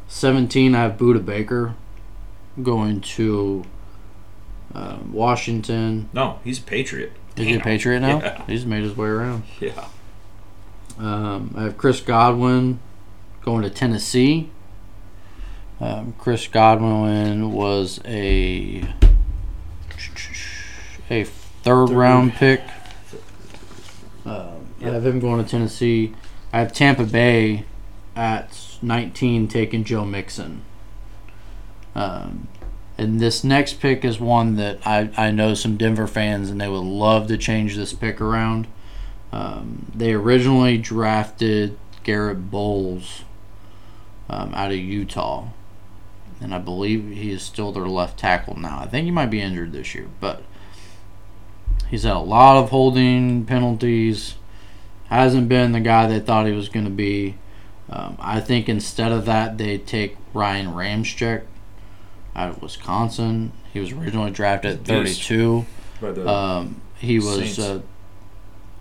Seventeen, I have Budda Baker going to uh, Washington. No, he's a Patriot. Is he a Patriot now? Yeah. He's made his way around. Yeah. Um, I have Chris Godwin going to Tennessee. Um, Chris Godwin was a a third, round pick. Um, I have him going to Tennessee. I have Tampa Bay at 19 taking Joe Mixon. Um, and this next pick is one that I, I know some Denver fans and they would love to change this pick around. Um, they originally drafted Garett Bolles um, out of Utah. And I believe he is still their left tackle now. I think he might be injured this year, but he's had a lot of holding penalties. Hasn't been the guy they thought he was going to be. Um, I think instead of that, they take Ryan Ramczyk out of Wisconsin. He was originally drafted at 32. Um, he was uh,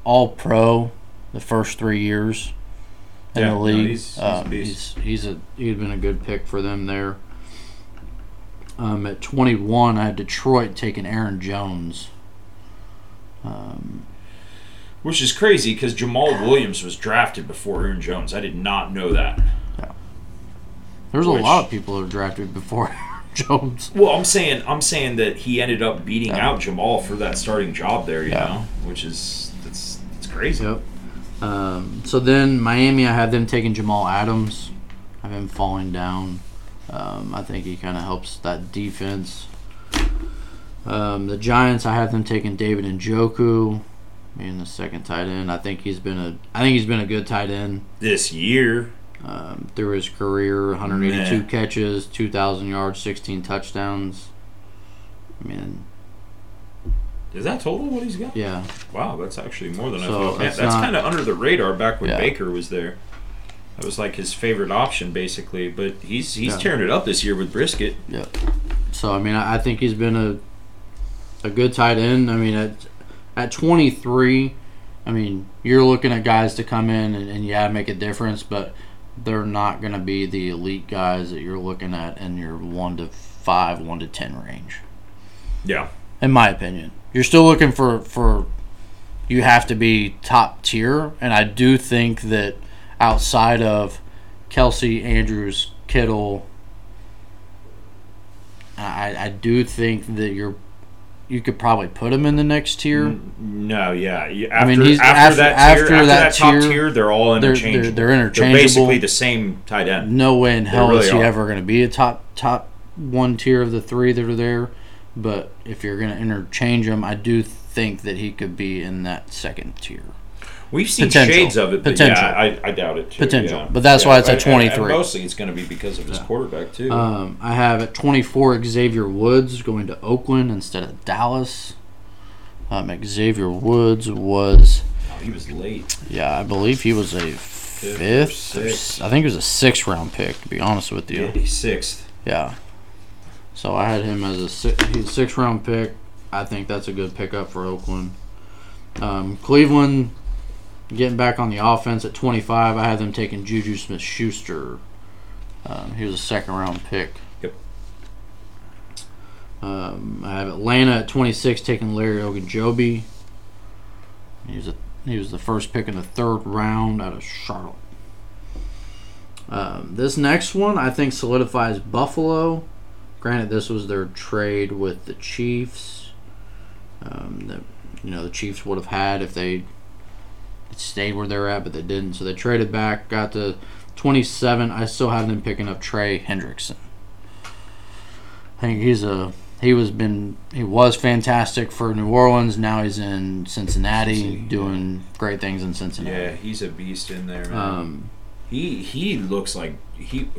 all pro the first three years in Yeah, the no, league. he's- he's a um, he's he's a he'd been a good pick for them there. Um, at 21, I had Detroit taking Aaron Jones. Um, which is crazy because Jamaal Williams was drafted before Aaron Jones. I did not know that. there's a lot of people that are drafted before Jones. Well, I'm saying I'm saying that he ended up beating Yeah. out Jamal for that starting job there. You Yeah. know, which is that's that's crazy. Yep. Um, so then Miami, I have them taking Jamal Adams. I have him falling down. Um, I think he kind of helps that defense. Um, the Giants, I have them taking David Njoku being the second tight end. I think he's been a I think he's been a good tight end This year, um, through his career. 182 Meh. catches, 2,000 yards, 16 touchdowns. I mean, Is that total what he's got? Yeah, Wow, that's actually more than I thought. Man, that's kind of under the radar back when Yeah. Baker was there. That was like his favorite option, basically. But he's he's Yeah. tearing it up this year with Brisket. Yep. So I mean, I, I think he's been a a good tight end. I mean, at at 23, I mean, you're looking at guys to come in and, and yeah, make a difference, but they're not going to be the elite guys that you're looking at in your one to five, one to ten range. Yeah. In my opinion, you're still looking for for you have to be top tier, and I do think that outside of Kelce, Andrews, Kittle, I, I do think that you're you could probably put him in the next tier. No, yeah. After, mean, he's- after, after- that tier, after after, that that, top tier, tier, they're all they're- they're- interchangeable. they're interchangeable. basically the same tight end. No way in hell really is he are. ever going to be a top top one tier of the three that are there. But if you're going to interchange them, I do think that he could be in that second tier. We've seen Potential. shades of it, but Potential. yeah, I, I doubt it too. Potential. yeah. But that's Yeah, why it's at and 23. mostly it's going to be because of his quarterback too. Um, I have at 24 Xavier Woods going to Oakland instead of Dallas. Um, Xavier Woods was, Oh, he was late. yeah, I believe he was a or fifth. or s- I think he was a sixth round pick, to be honest with you. Yeah, sixth. Yeah. So I had him as a six, he's a six round pick. I think that's a good pickup for Oakland. Um, Cleveland getting back on the offense at 25. I had them taking Juju Smith Schuster. Um, he was a second round pick. Yep. Um, I have Atlanta at 26 taking Larry Ogunjobi. He was a he was the first pick in the third round out of Charlotte. Um, this next one I think solidifies Buffalo. Granted, this was their trade with the Chiefs. Um, that you know the Chiefs would have had if they stayed where they're at, but they didn't. So they traded back, got to 27. I still have them picking up Trey Hendrickson. I think he's a he was been he was fantastic for New Orleans. Now he's in Cincinnati, Cincinnati, doing great things in Cincinnati. Yeah, he's a beast in there. Um, he he looks like he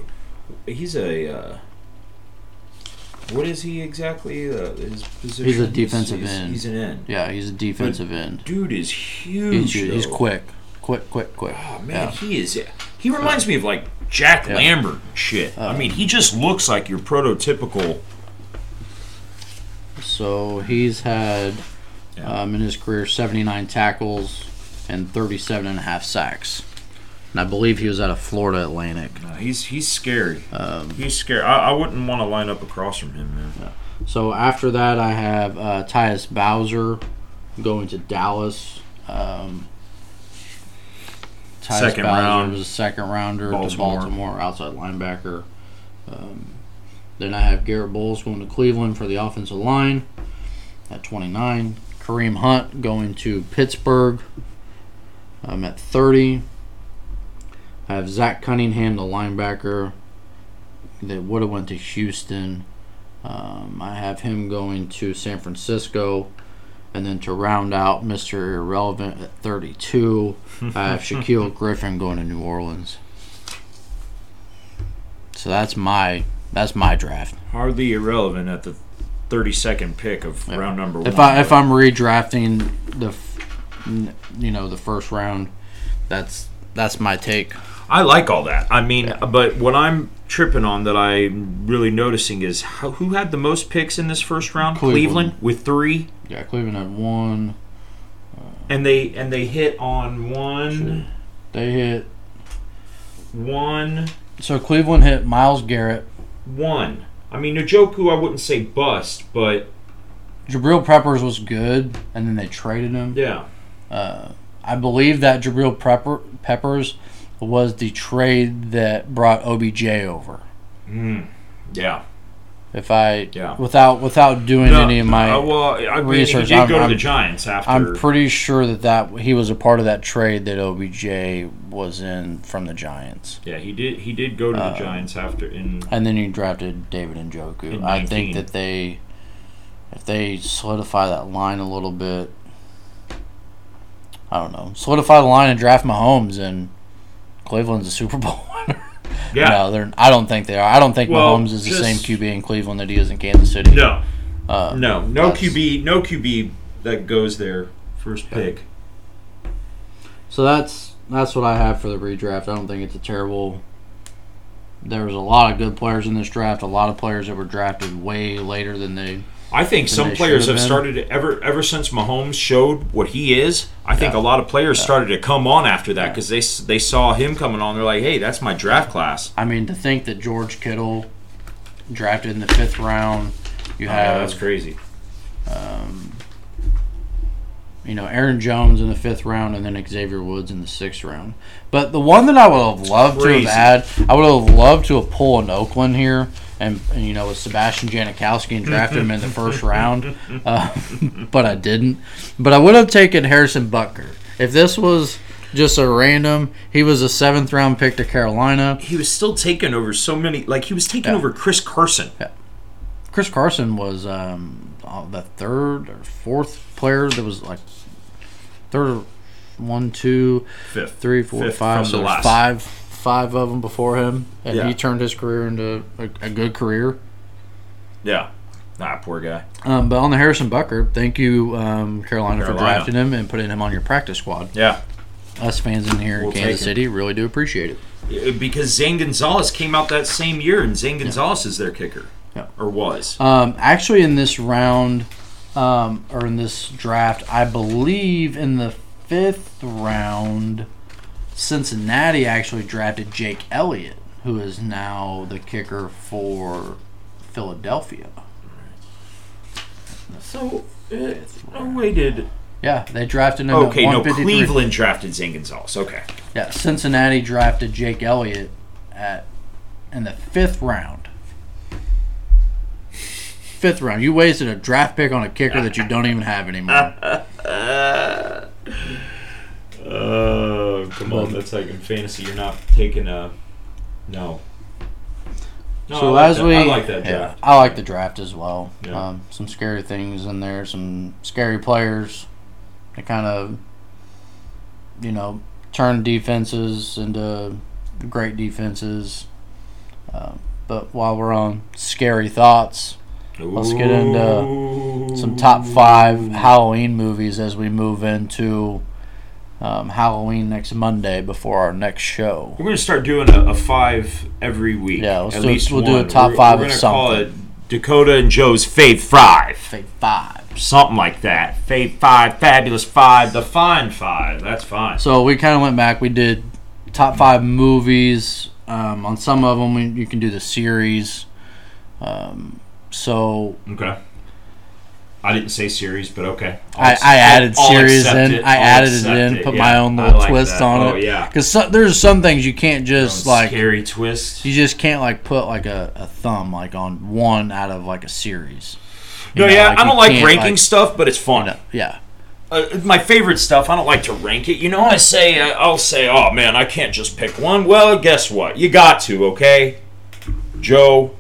he's a uh, what is he exactly? Uh, his position. He's a defensive he's, end. He's an end. yeah, he's a defensive end. Dude is huge. He's, he's quick, quick, quick, quick. Oh man, Yeah. he is. He reminds me of like Jack Yeah. Lambert shit. I Uh, mean, he just looks like your prototypical. So he's had Yeah. um, in his career 79 tackles and 37 and a half sacks. And I believe he was out of Florida Atlantic. No, he's he's scary. Um, He's scary. I, I wouldn't want to line up across from him, man. so after that, I have uh, Tyus Bowser going to Dallas. Um, Tyus Second Bowser round. was a second rounder Baltimore. to Baltimore, outside linebacker. Um, then I have Garett Bolles going to Cleveland for the offensive line at 29. Kareem Hunt going to Pittsburgh um, at 30. I have Zach Cunningham, the linebacker that would have went to Houston. Um, I have him going to San Francisco. And then to round out Mr. Irrelevant at 32, I have Shaquill Griffin going to New Orleans. So that's my that's my draft. Hardly irrelevant at the thirty-second pick of Yeah. round number If one. I if I'm redrafting the, you know, the first round, that's that's my take. I like all that. I mean, Yeah. but what I'm tripping on that I'm really noticing is how, who had the most picks in this first round? Cleveland. with three, Yeah, Cleveland had one. and they and they hit on one, They hit one, so Cleveland hit Myles Garrett. one. I mean, Njoku, I wouldn't say bust, but Jabril Peppers was good, and then they traded him. yeah, Uh, I believe that Jabril Prepper, Peppers was the trade that brought OBJ over. mm, yeah, If I Yeah. without without doing No, any of my uh, well, I mean, research, he did I'm- go to the I'm- Giants after. I'm pretty sure that, that he was a part of that trade that OBJ was in from the Giants. yeah, he did. He did go to the Uh, Giants after in. And then he drafted David Njoku. In I think that they, if they solidify that line a little bit, I don't know, solidify the line and draft Mahomes, and Cleveland's a Super Bowl winner. Yeah, No, they're. I don't think they are. I don't think Well, Mahomes is the same QB in Cleveland that he is in Kansas City. no, Uh, no, no QB, no QB that goes there. First pick. So that's that's what I have for the redraft. I don't think it's a terrible. There was a lot of good players in this draft. A lot of players that were drafted way later than they. I think some players have have started to, ever ever since Mahomes showed what he is. I think Yeah. a lot of players started to come on after that because they they saw him coming on. They're like, hey, that's my draft class. I mean, to think that George Kittle drafted in the fifth round. You Oh, yeah, have that's crazy. Um, you know, Aaron Jones in the fifth round and then Xavier Woods in the sixth round. But the one that I would have loved to have had, I would have loved to have pulled in Oakland here and, and you know, with Sebastian Janikowski and drafted him in the first round. Uh, but I didn't. But I would have taken Harrison Butker. If this was just a random, he was a seventh round pick to Carolina. He was still taking over so many. Like he was taking Yeah. over Chris Carson. Yeah. Chris Carson was um, uh, the third or fourth player that was like third, one, two, Fifth, three, four, Fifth five. So the there's last. five, five of them before him, and Yeah. he turned his career into a, a good career. Yeah. Ah, poor guy. Um, but on the Harrison Butker, thank you, um, Carolina, for drafting him and putting him on your practice squad. Yeah. Us fans in here We'll in Kansas. City really do appreciate it. Because Zane Gonzalez came out that same year, and Zane Gonzalez is their kicker. Yeah. Or was. Um, actually, in this round, um, or in this draft, I believe in the fifth round, Cincinnati actually drafted Jake Elliott, who is now the kicker for Philadelphia. So, uh, no way did. Yeah, they drafted him Okay, at no, Cleveland drafted Zane Gonzalez. Okay. Yeah, Cincinnati drafted Jake Elliott at in the fifth round. Fifth round. You wasted a draft pick on a kicker that you don't even have anymore. Oh, come on, That's like in fantasy. You're not taking a. No. No, so I as that. we, I like that yeah. I like the draft as well. Yeah. Um, some scary things in there, some scary players. That kind of, you know, turn defenses into great defenses. Um, but while we're on scary thoughts, let's get into some top five Halloween movies as we move into um, Halloween next Monday before our next show. We're gonna start doing a, a five every week. Yeah, let's at do- least we'll do a one. top We're- five We're of gonna call it Dakota and Joe's Fave Five, Say five. something like that. Fave Five, Fabulous Five, the Fine Five. That's fine. So we kind of went back. We did top five movies. Um, on some of them, we, you can do the series. Um, so Okay. I didn't say series, but okay. I, I'll- I added I'll series accept in. it. I I'll added it in. it, Put yeah. my own little like twist that. on Oh, it. yeah. Because so, there's some things you can't just like. scary twist. You just can't like put like a, a thumb like on one out of like a series. You No, know, yeah, like, I don't like ranking like, stuff, but it's fun. you know, yeah. uh, my favorite stuff. I don't like to rank it. You know, I say uh, I'll say, "Oh man, I can't just pick one." Well, guess what? You got to, okay? Joe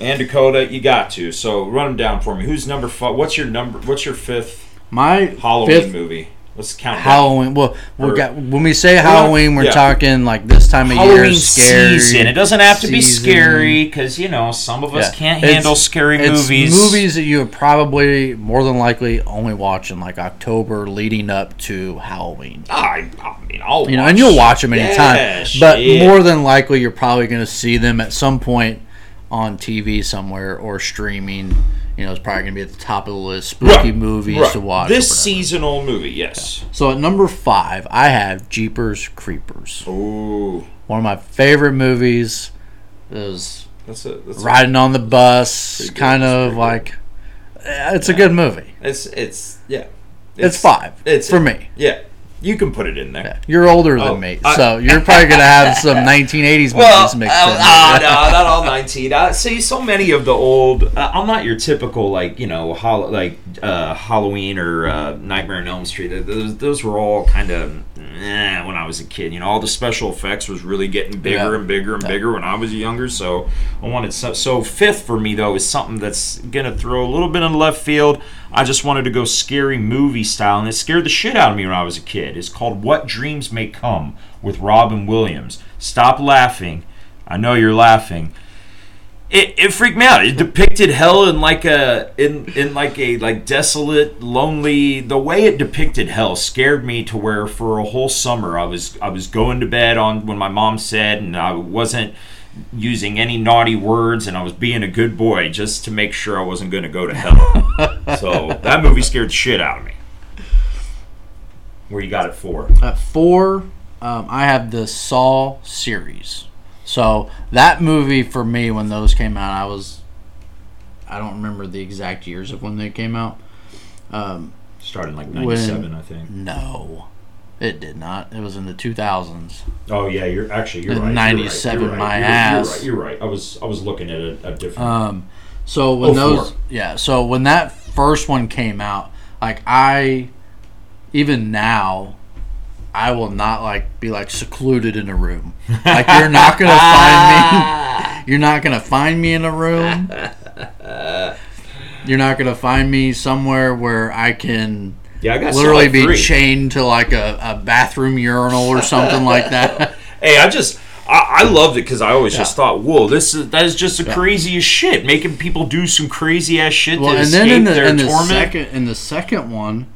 and Dakota, you got to. So run them down for me. Who's number five? What's your number? What's your fifth My Halloween fifth movie? Let's count. Halloween. Well, we got when we say Halloween, we're yeah. talking like this time of Halloween year, scary season. It doesn't have to be scary because you know some of us Yeah. can't It's- handle scary It's movies. movies that you would probably more than likely only watch in like October, leading up to Halloween. I, I mean, I'll You know, and you'll watch them Yeah, anytime. but shit. more than likely, you're probably going to see them at some point on TV somewhere or streaming. You know, it's probably going to be at the top of the list. Spooky Right, movies right. to watch. This seasonal movie, yes. So at number five, I have Jeepers Creepers. Ooh, One of my favorite movies is that's a that's a- riding on the bus, good, kind of like. eh, It's a good movie. It's it's yeah. It's, five It's for me. Yeah, you can put it in there. Yeah. You're older than Oh, me, I- so you're probably gonna have some 1980s movies Well, mixed uh, in. uh, no, not all nineteen. Uh, see, so many of the old. Uh, I'm not your typical like you know, hol- like uh, Halloween or uh, Nightmare on Elm Street. Those, those were all kind of eh, when I was a kid. You know, all the special effects was really getting bigger Yeah. and bigger and Yeah. bigger when I was younger. So I wanted so, so fifth for me though is something that's gonna throw a little bit in left field. I just wanted to go scary movie style, and it scared the shit out of me when I was a kid. It's called What Dreams May Come with Robin Williams. Stop laughing. I know you're laughing. It, it freaked me out. It depicted hell in like a in in like a like desolate, lonely. The way it depicted hell scared me to where for a whole summer I was I was going to bed on when my mom said, and I wasn't using any naughty words, and I was being a good boy just to make sure I wasn't going to go to hell. so that movie scared the shit out of me. Where you got it for? At four, um, I have the Saw series. So that movie for me, when those came out, I was, I don't remember the exact years of when they came out. Um, Started like '97, I think. no, it did not. It was in the 2000s. Oh yeah, you're actually you're right. 97, you're right. my you're, ass. You're right. You're right. I was I was looking at a, a different. Um, so when Oh, those, four. yeah, so when that first one came out, like I, even now, I will not like be like secluded in a room. Like you're not gonna find me. You're not gonna find me in a room. You're not gonna find me somewhere where I can yeah, I got literally be three. chained to like a, a bathroom urinal or something like that. Hey, I just I, I loved it because I always just thought, whoa, this is that is just the craziest shit, making people do some crazy ass shit Well, to and escape then in the their in the torment. second in the second one,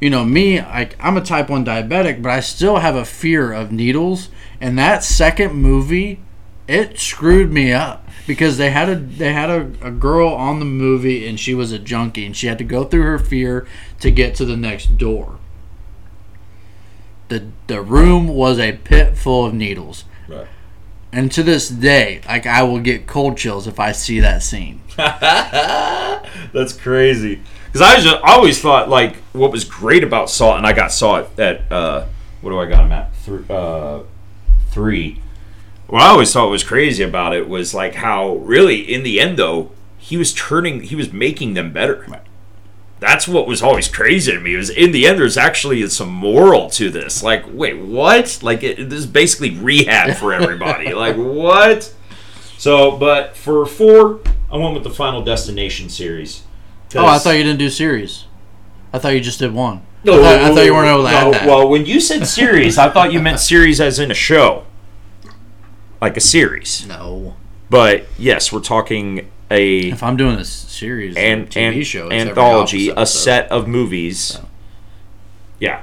you know me, like I'm a type one diabetic, but I still have a fear of needles. And that second movie, it screwed me up because they had a they had a, a girl on the movie and she was a junkie and she had to go through her fear to get to the next door. The the room was a pit full of needles. Right. And to this day, like I will get cold chills if I see that scene. That's crazy. Because I, just- I always thought like what was great about Saw, and I got Saw it at uh, what do I got him at Thr uh, three. What I always thought was crazy about it was like how really in the end though he was turning he was making them better. Right. That's what was always crazy to me. Was in the end there's actually some moral to this. Like wait what? Like it, this is basically rehab for everybody. like what? So, but for four, I went with the Final Destination series. Oh, I thought you didn't do series. I thought you just did one. No, I, thought, I thought you weren't able to no, add that. Well, when you said series, I thought you meant series as in a show, like a series. no. But yes, we're talking a If I'm doing a series, an, and TV an show, it's anthology, a set of movies. Yeah.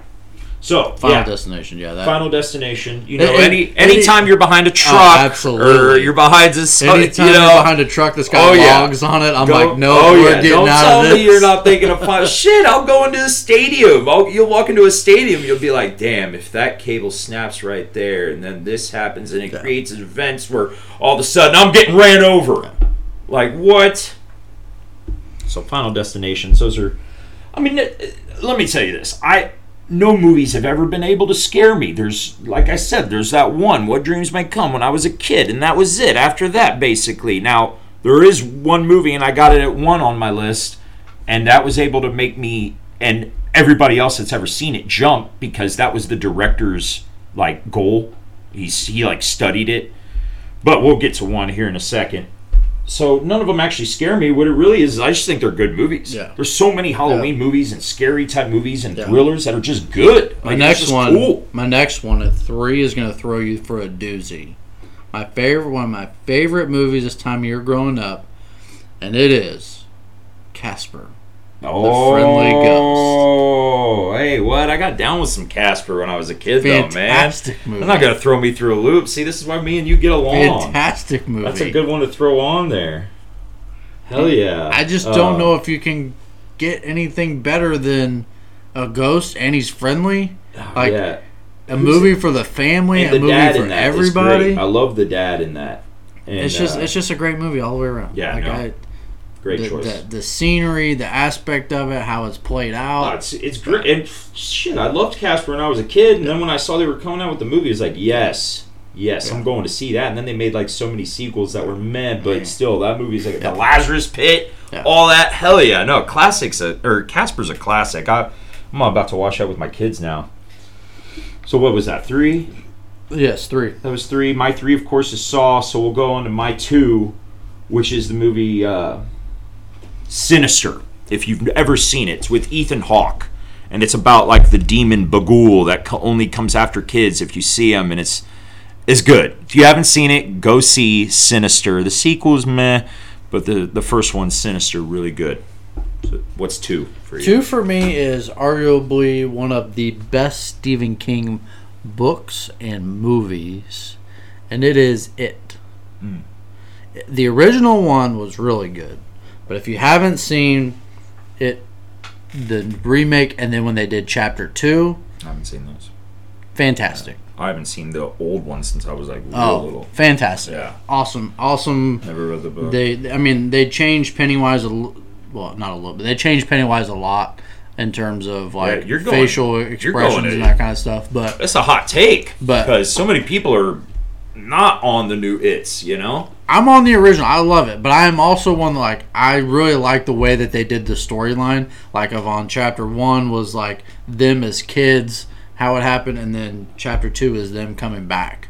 So Final yeah, Destination, yeah. That, Final Destination. You know, And- any and- anytime you're behind a oh, truck, absolutely. or you're behind a, anytime you know, you're behind a truck that's got Oh, yeah. logs on it, I'm Go- like, no, oh, we're yeah. getting Don't out tell of this. me you're not thinking of fun. Shit, I'll go into the stadium. I'll, you'll walk into a stadium, you'll be like, damn, if that cable snaps right there, and then this happens, and it Yeah. creates events where all of a sudden I'm getting ran over. Like what? So, Final Destinations. Those are. I mean, let me tell you this. I no movies have ever been able to scare me. There's, like I said, there's that one, What Dreams May Come, when I was a kid, and that was it. After that, basically. Now, there is one movie, and I got it at one on my list, and that was able to make me and everybody else that's ever seen it jump because that was the director's like goal. He's he like studied it, but we'll get to one here in a second. So none of them actually scare me. What it really is, is I just think they're good movies. Yeah. There's so many Halloween movies and scary type movies and Yeah. thrillers that are just good. My Like, next one, cool. my next one at three is going to throw you for a doozy. My favorite, one of my favorite movies this time of year growing up, and it is Casper. Oh, Friendly ghost. Oh, hey, what? I got down with some Casper when I was a kid, though, man. Fantastic movie. They're not gonna throw me through a loop. See, this is why me and you get along. Fantastic movie. That's a good one to throw on there. Hell yeah! I just Uh, don't know if you can get anything better than a ghost and he's friendly. Like yeah. a movie for the family, And a the movie for in that is everybody. I love the dad in that. And, It's just uh, it's just a great movie all the way around. Yeah, like no. I, great the, choice. the the scenery, the aspect of it, how it's played Oh, out. it's it's great. And shit, I loved Casper when I was a kid, and then when I saw they were coming out with the movie, it's like, yes, yes, I'm going to see that. And then they made like so many sequels that were meh, but Yeah. still, that movie's like the Lazarus Pit, Yeah. all that. Hell yeah, no, classics a, or Casper's a classic. I, I'm about to watch that with my kids now. So what was that? Three? yes, three. That was three. My three, of course, is Saw. So we'll go on to my two, which is the movie uh, Sinister. If you've ever seen it, it's with Ethan Hawke, and it's about like the demon Bughuul that co- only comes after kids if you see him, and it's is good. If you haven't seen it, go see Sinister. The sequel's meh, but the the first one, Sinister, really good. So what's two for you? Two for me is arguably one of the best Stephen King books and movies, and it is It. Hmm. The original one was really good, but if you haven't seen it, the remake, and then when they did Chapter Two, I haven't seen those. fantastic. I haven't seen the old one since I was like oh, real Oh, little. fantastic! Yeah. Awesome, awesome. Never read the book. They, I mean, they changed Pennywise a l- well, not a little, but they changed Pennywise a lot in terms of like you're going- facial you're going expressions to- and that kind of stuff. But That's a hot take, But- because so many people are not on the new It's. You know. I'm on the original. I love it, but I am also one like I really like the way that they did the storyline. Like of on chapter one was like them as kids, how it happened, and then chapter two is them coming back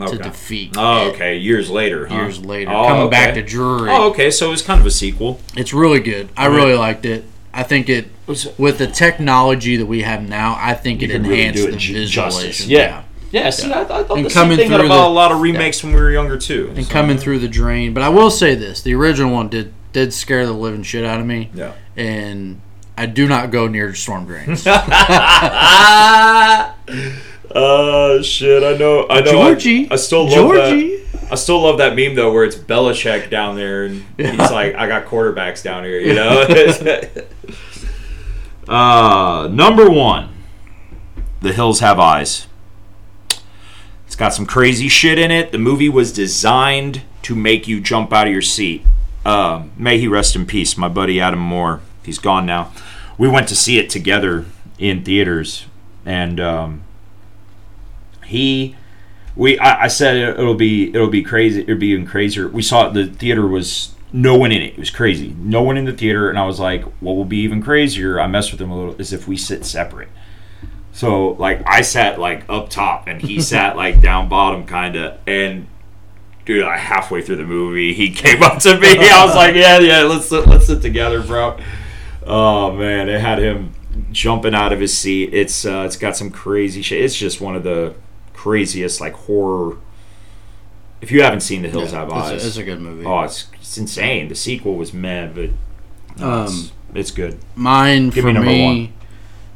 Okay. to defeat. Oh, okay. Years later. huh? Years later, Oh, coming okay. back to Derry. Oh, okay. So it was kind of a sequel. It's really good. I Right. really liked it. I think it Was- with the technology that we have now. I think it You can really enhanced do it the ju- visualization. justice. Yeah. Yeah. See, I, I thought And the same thing about the- a lot of remakes when we were younger too. and So- coming through the drain. But I will say this: the original one did did scare the living shit out of me, Yeah. and I do not go near storm drains. Uh shit! I know. I know. Georgie, I, I still love Georgie. that. I still love that meme though, where it's Belichick down there, and he's like, "I got quarterbacks down here," you know. uh, number one, The Hills Have Eyes. It's got some crazy shit in it. The movie was designed to make you jump out of your seat. Uh, may he rest in peace, my buddy Adam Moore. He's gone now. We went to see it together in theaters, and um, he, we, I, I said it, it'll be, it'll be crazy. It'll be even crazier. We saw it, the theater was no one in it. It was crazy. No one in the theater, and I was like, what will be even crazier? I messed with him a little. Is if we sit separate. So like I sat like up top and he sat like down bottom kind of and dude I halfway through the movie he came up to me. I was like yeah yeah let's sit, let's sit together bro. Oh man it had him jumping out of his seat. It's uh, it's got some crazy shit. It's just one of the craziest like horror if you haven't seen The Hills Have it's, Eyes a, it's a good movie. oh it's, it's insane. The sequel was mad but no, it's, Um, it's good. Mine Give for me number me,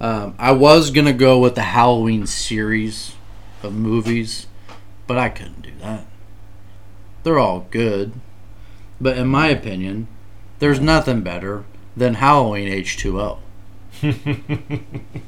um, I was gonna go with the Halloween series of movies, but I couldn't do that. They're all good, but in my opinion, there's nothing better than Halloween H two O. I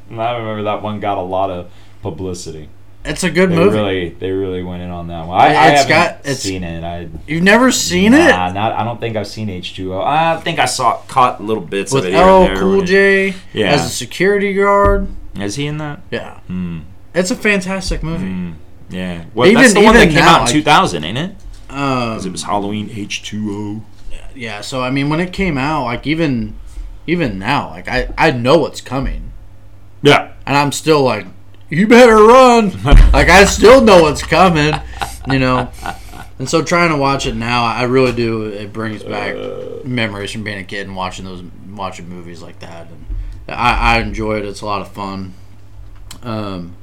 remember that one got a lot of publicity. It's a good They movie. really, they really went in on that one. I, I haven't got- seen it. I You've never seen nah, it not. I don't think I've seen H two O. I think I saw caught little bits with of it here LL and there. Cool J Yeah. as a security guard. Is he in that? Yeah, Hmm. it's a fantastic movie. Hmm. Yeah. Well, Even- that's the one that came now, out in two thousand, ain't it? Um, 'Cause it was Halloween H two O. yeah so i mean when it came out like even even now like i i know what's coming Yeah. and i'm still like you better run like i still know what's coming you know and so trying to watch it now i really do it brings back Uh. memories from being a kid and watching those watching movies like that and i i enjoy it it's a lot of fun um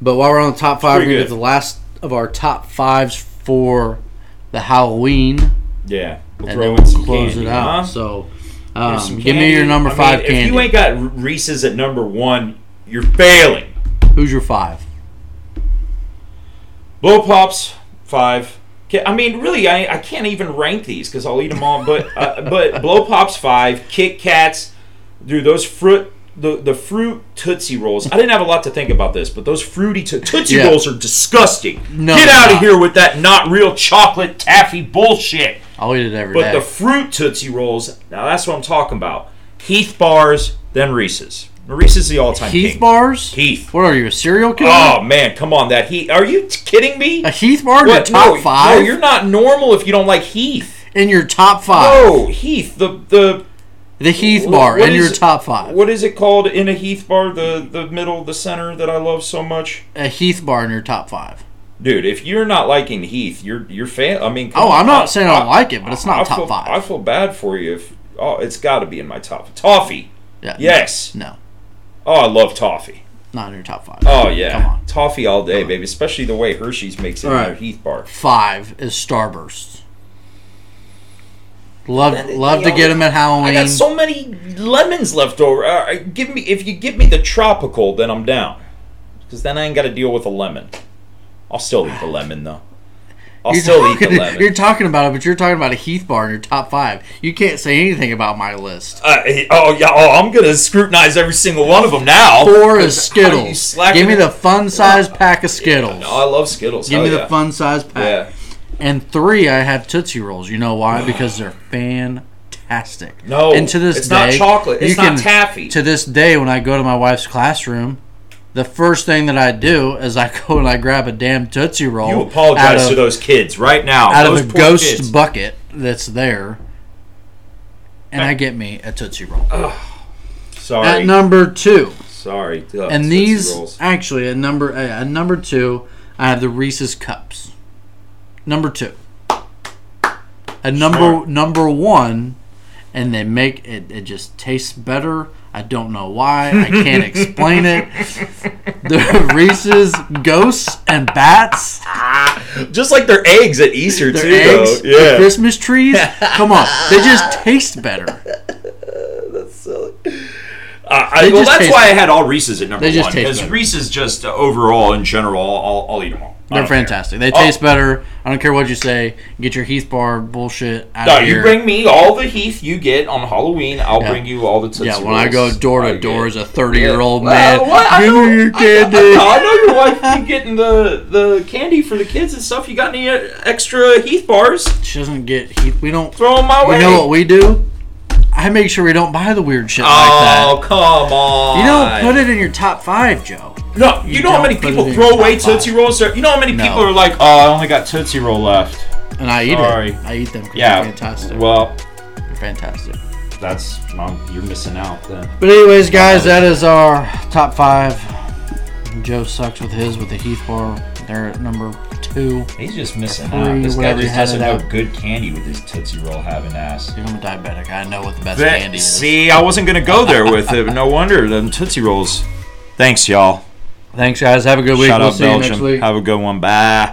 but while we're on the top five pretty we good. get the last of our top fives for the halloween Yeah. We'll and throw then in we'll close candy, it out. huh? So, um, give me your number I mean, five If you ain't got Reese's at number one, you're failing. Who's your five? Blow pops five. I mean, really, I, I can't even rank these because I'll eat them all. But uh, but blow pops five. Kit Kats, dude, those fruit the the fruit tootsie rolls. I didn't have a lot to think about this, but those fruity to- tootsie Yeah. rolls are disgusting. No, Get out of here with that not real chocolate taffy bullshit. I'll eat it every day. But the fruit tootsie rolls, now that's what I'm talking about. Heath bars, then Reese's. Reese's the all time Heath king. bars? Heath. What are you, a serial killer? Oh man, come on, that Heath. Are you kidding me? a Heath bar in your What? top no, five? No, you're not normal if you don't like Heath. in your top five. No, Heath. The the The Heath Wh- bar what in your top five. what is it called in a Heath bar? The the middle, the center that I love so much. A Heath bar in your top five. Dude, if you're not liking Heath, you're you're fan. I mean, come Oh, on, I'm not saying I don't like it, but it's not I top feel, five. I feel bad for you. If oh, it's got to be in my top. Toffee. Yeah. Yes. No. Oh, I love toffee. Not in your top five. Oh yeah, Come on. toffee all day, baby. Especially the way Hershey's makes it in All their. Heath bar. Five is Starburst. Love, love to get them at Halloween. I got so many lemons left over. Uh, give me if you give me the tropical, then I'm down. Because then I ain't got to deal with a lemon. I'll still eat the lemon though. I'll You're still eat talking, the lemon. you're talking about it, but you're talking about a Heath bar in your top five. You can't say anything about my list. Uh, oh yeah, oh I'm gonna scrutinize every single one of them now. Four is Skittles. Give me the fun size pack of Skittles. No, I love Skittles. Give Hell me yeah. the fun size pack. Yeah. And three, I have Tootsie Rolls. You know why? Because they're fantastic. No, and to this it's day, not chocolate. It's not can- taffy. To this day, when I go to my wife's classroom, the first thing that I do is I go and I grab a damn Tootsie Roll. you apologize of, to those kids right now. out those of a ghost kids. bucket that's there, and I get me a Tootsie Roll. Sorry, At number two, sorry. And these Rolls. actually at number uh, at number two, I have the Reese's cups. Number two. At number Smart. number one, and they make it. It just tastes better. I don't know why. I can't explain it. The Reese's ghosts and bats, just like their eggs at Easter their too. eggs, though. the Christmas trees. Come on, they just taste better. that's silly. Uh, I, well, that's why I had all Reese's at number one because better. Reese's just uh, overall in general, I'll, I'll eat them all. They're don't care. fantastic. They Oh. taste better. I don't care what you say. Get your Heath Bar bullshit out No, of here. you bring me all the Heath you get on Halloween. I'll Yeah. bring you all the Tootsie Yeah, when I go door to door as a 30 year old man, what? Give know- me your I- candy. I, know your wife be getting the the candy for the kids and stuff. You got any uh, extra Heath bars? She doesn't get Heath. We don't. Throw them my way. You know what we do? I make sure we don't buy the weird shit oh, like come on! You don't put it in your top five, Joe. No, you, you know how many people throw away. Tootsie Rolls? There- You know how many No. people are like, "Oh, I only got Tootsie Roll left." And I eat Sorry. it. I eat them because Yeah, they're fantastic. Well, they're fantastic. that's mom. You're missing out then. But anyways, guys, that is our top five. Joe sucks with his with the Heath Bar. They're at number two. He's just missing Three, out. This guy just doesn't it know out. good candy with his Tootsie Roll having ass. Dude, I'm a diabetic. I know what the best candy is. See, I wasn't gonna go there with it. No wonder them Tootsie Rolls. Thanks, y'all. Thanks, guys. Have a good week. Shout we'll out see you next Belgium. week. Have a good one. Bye.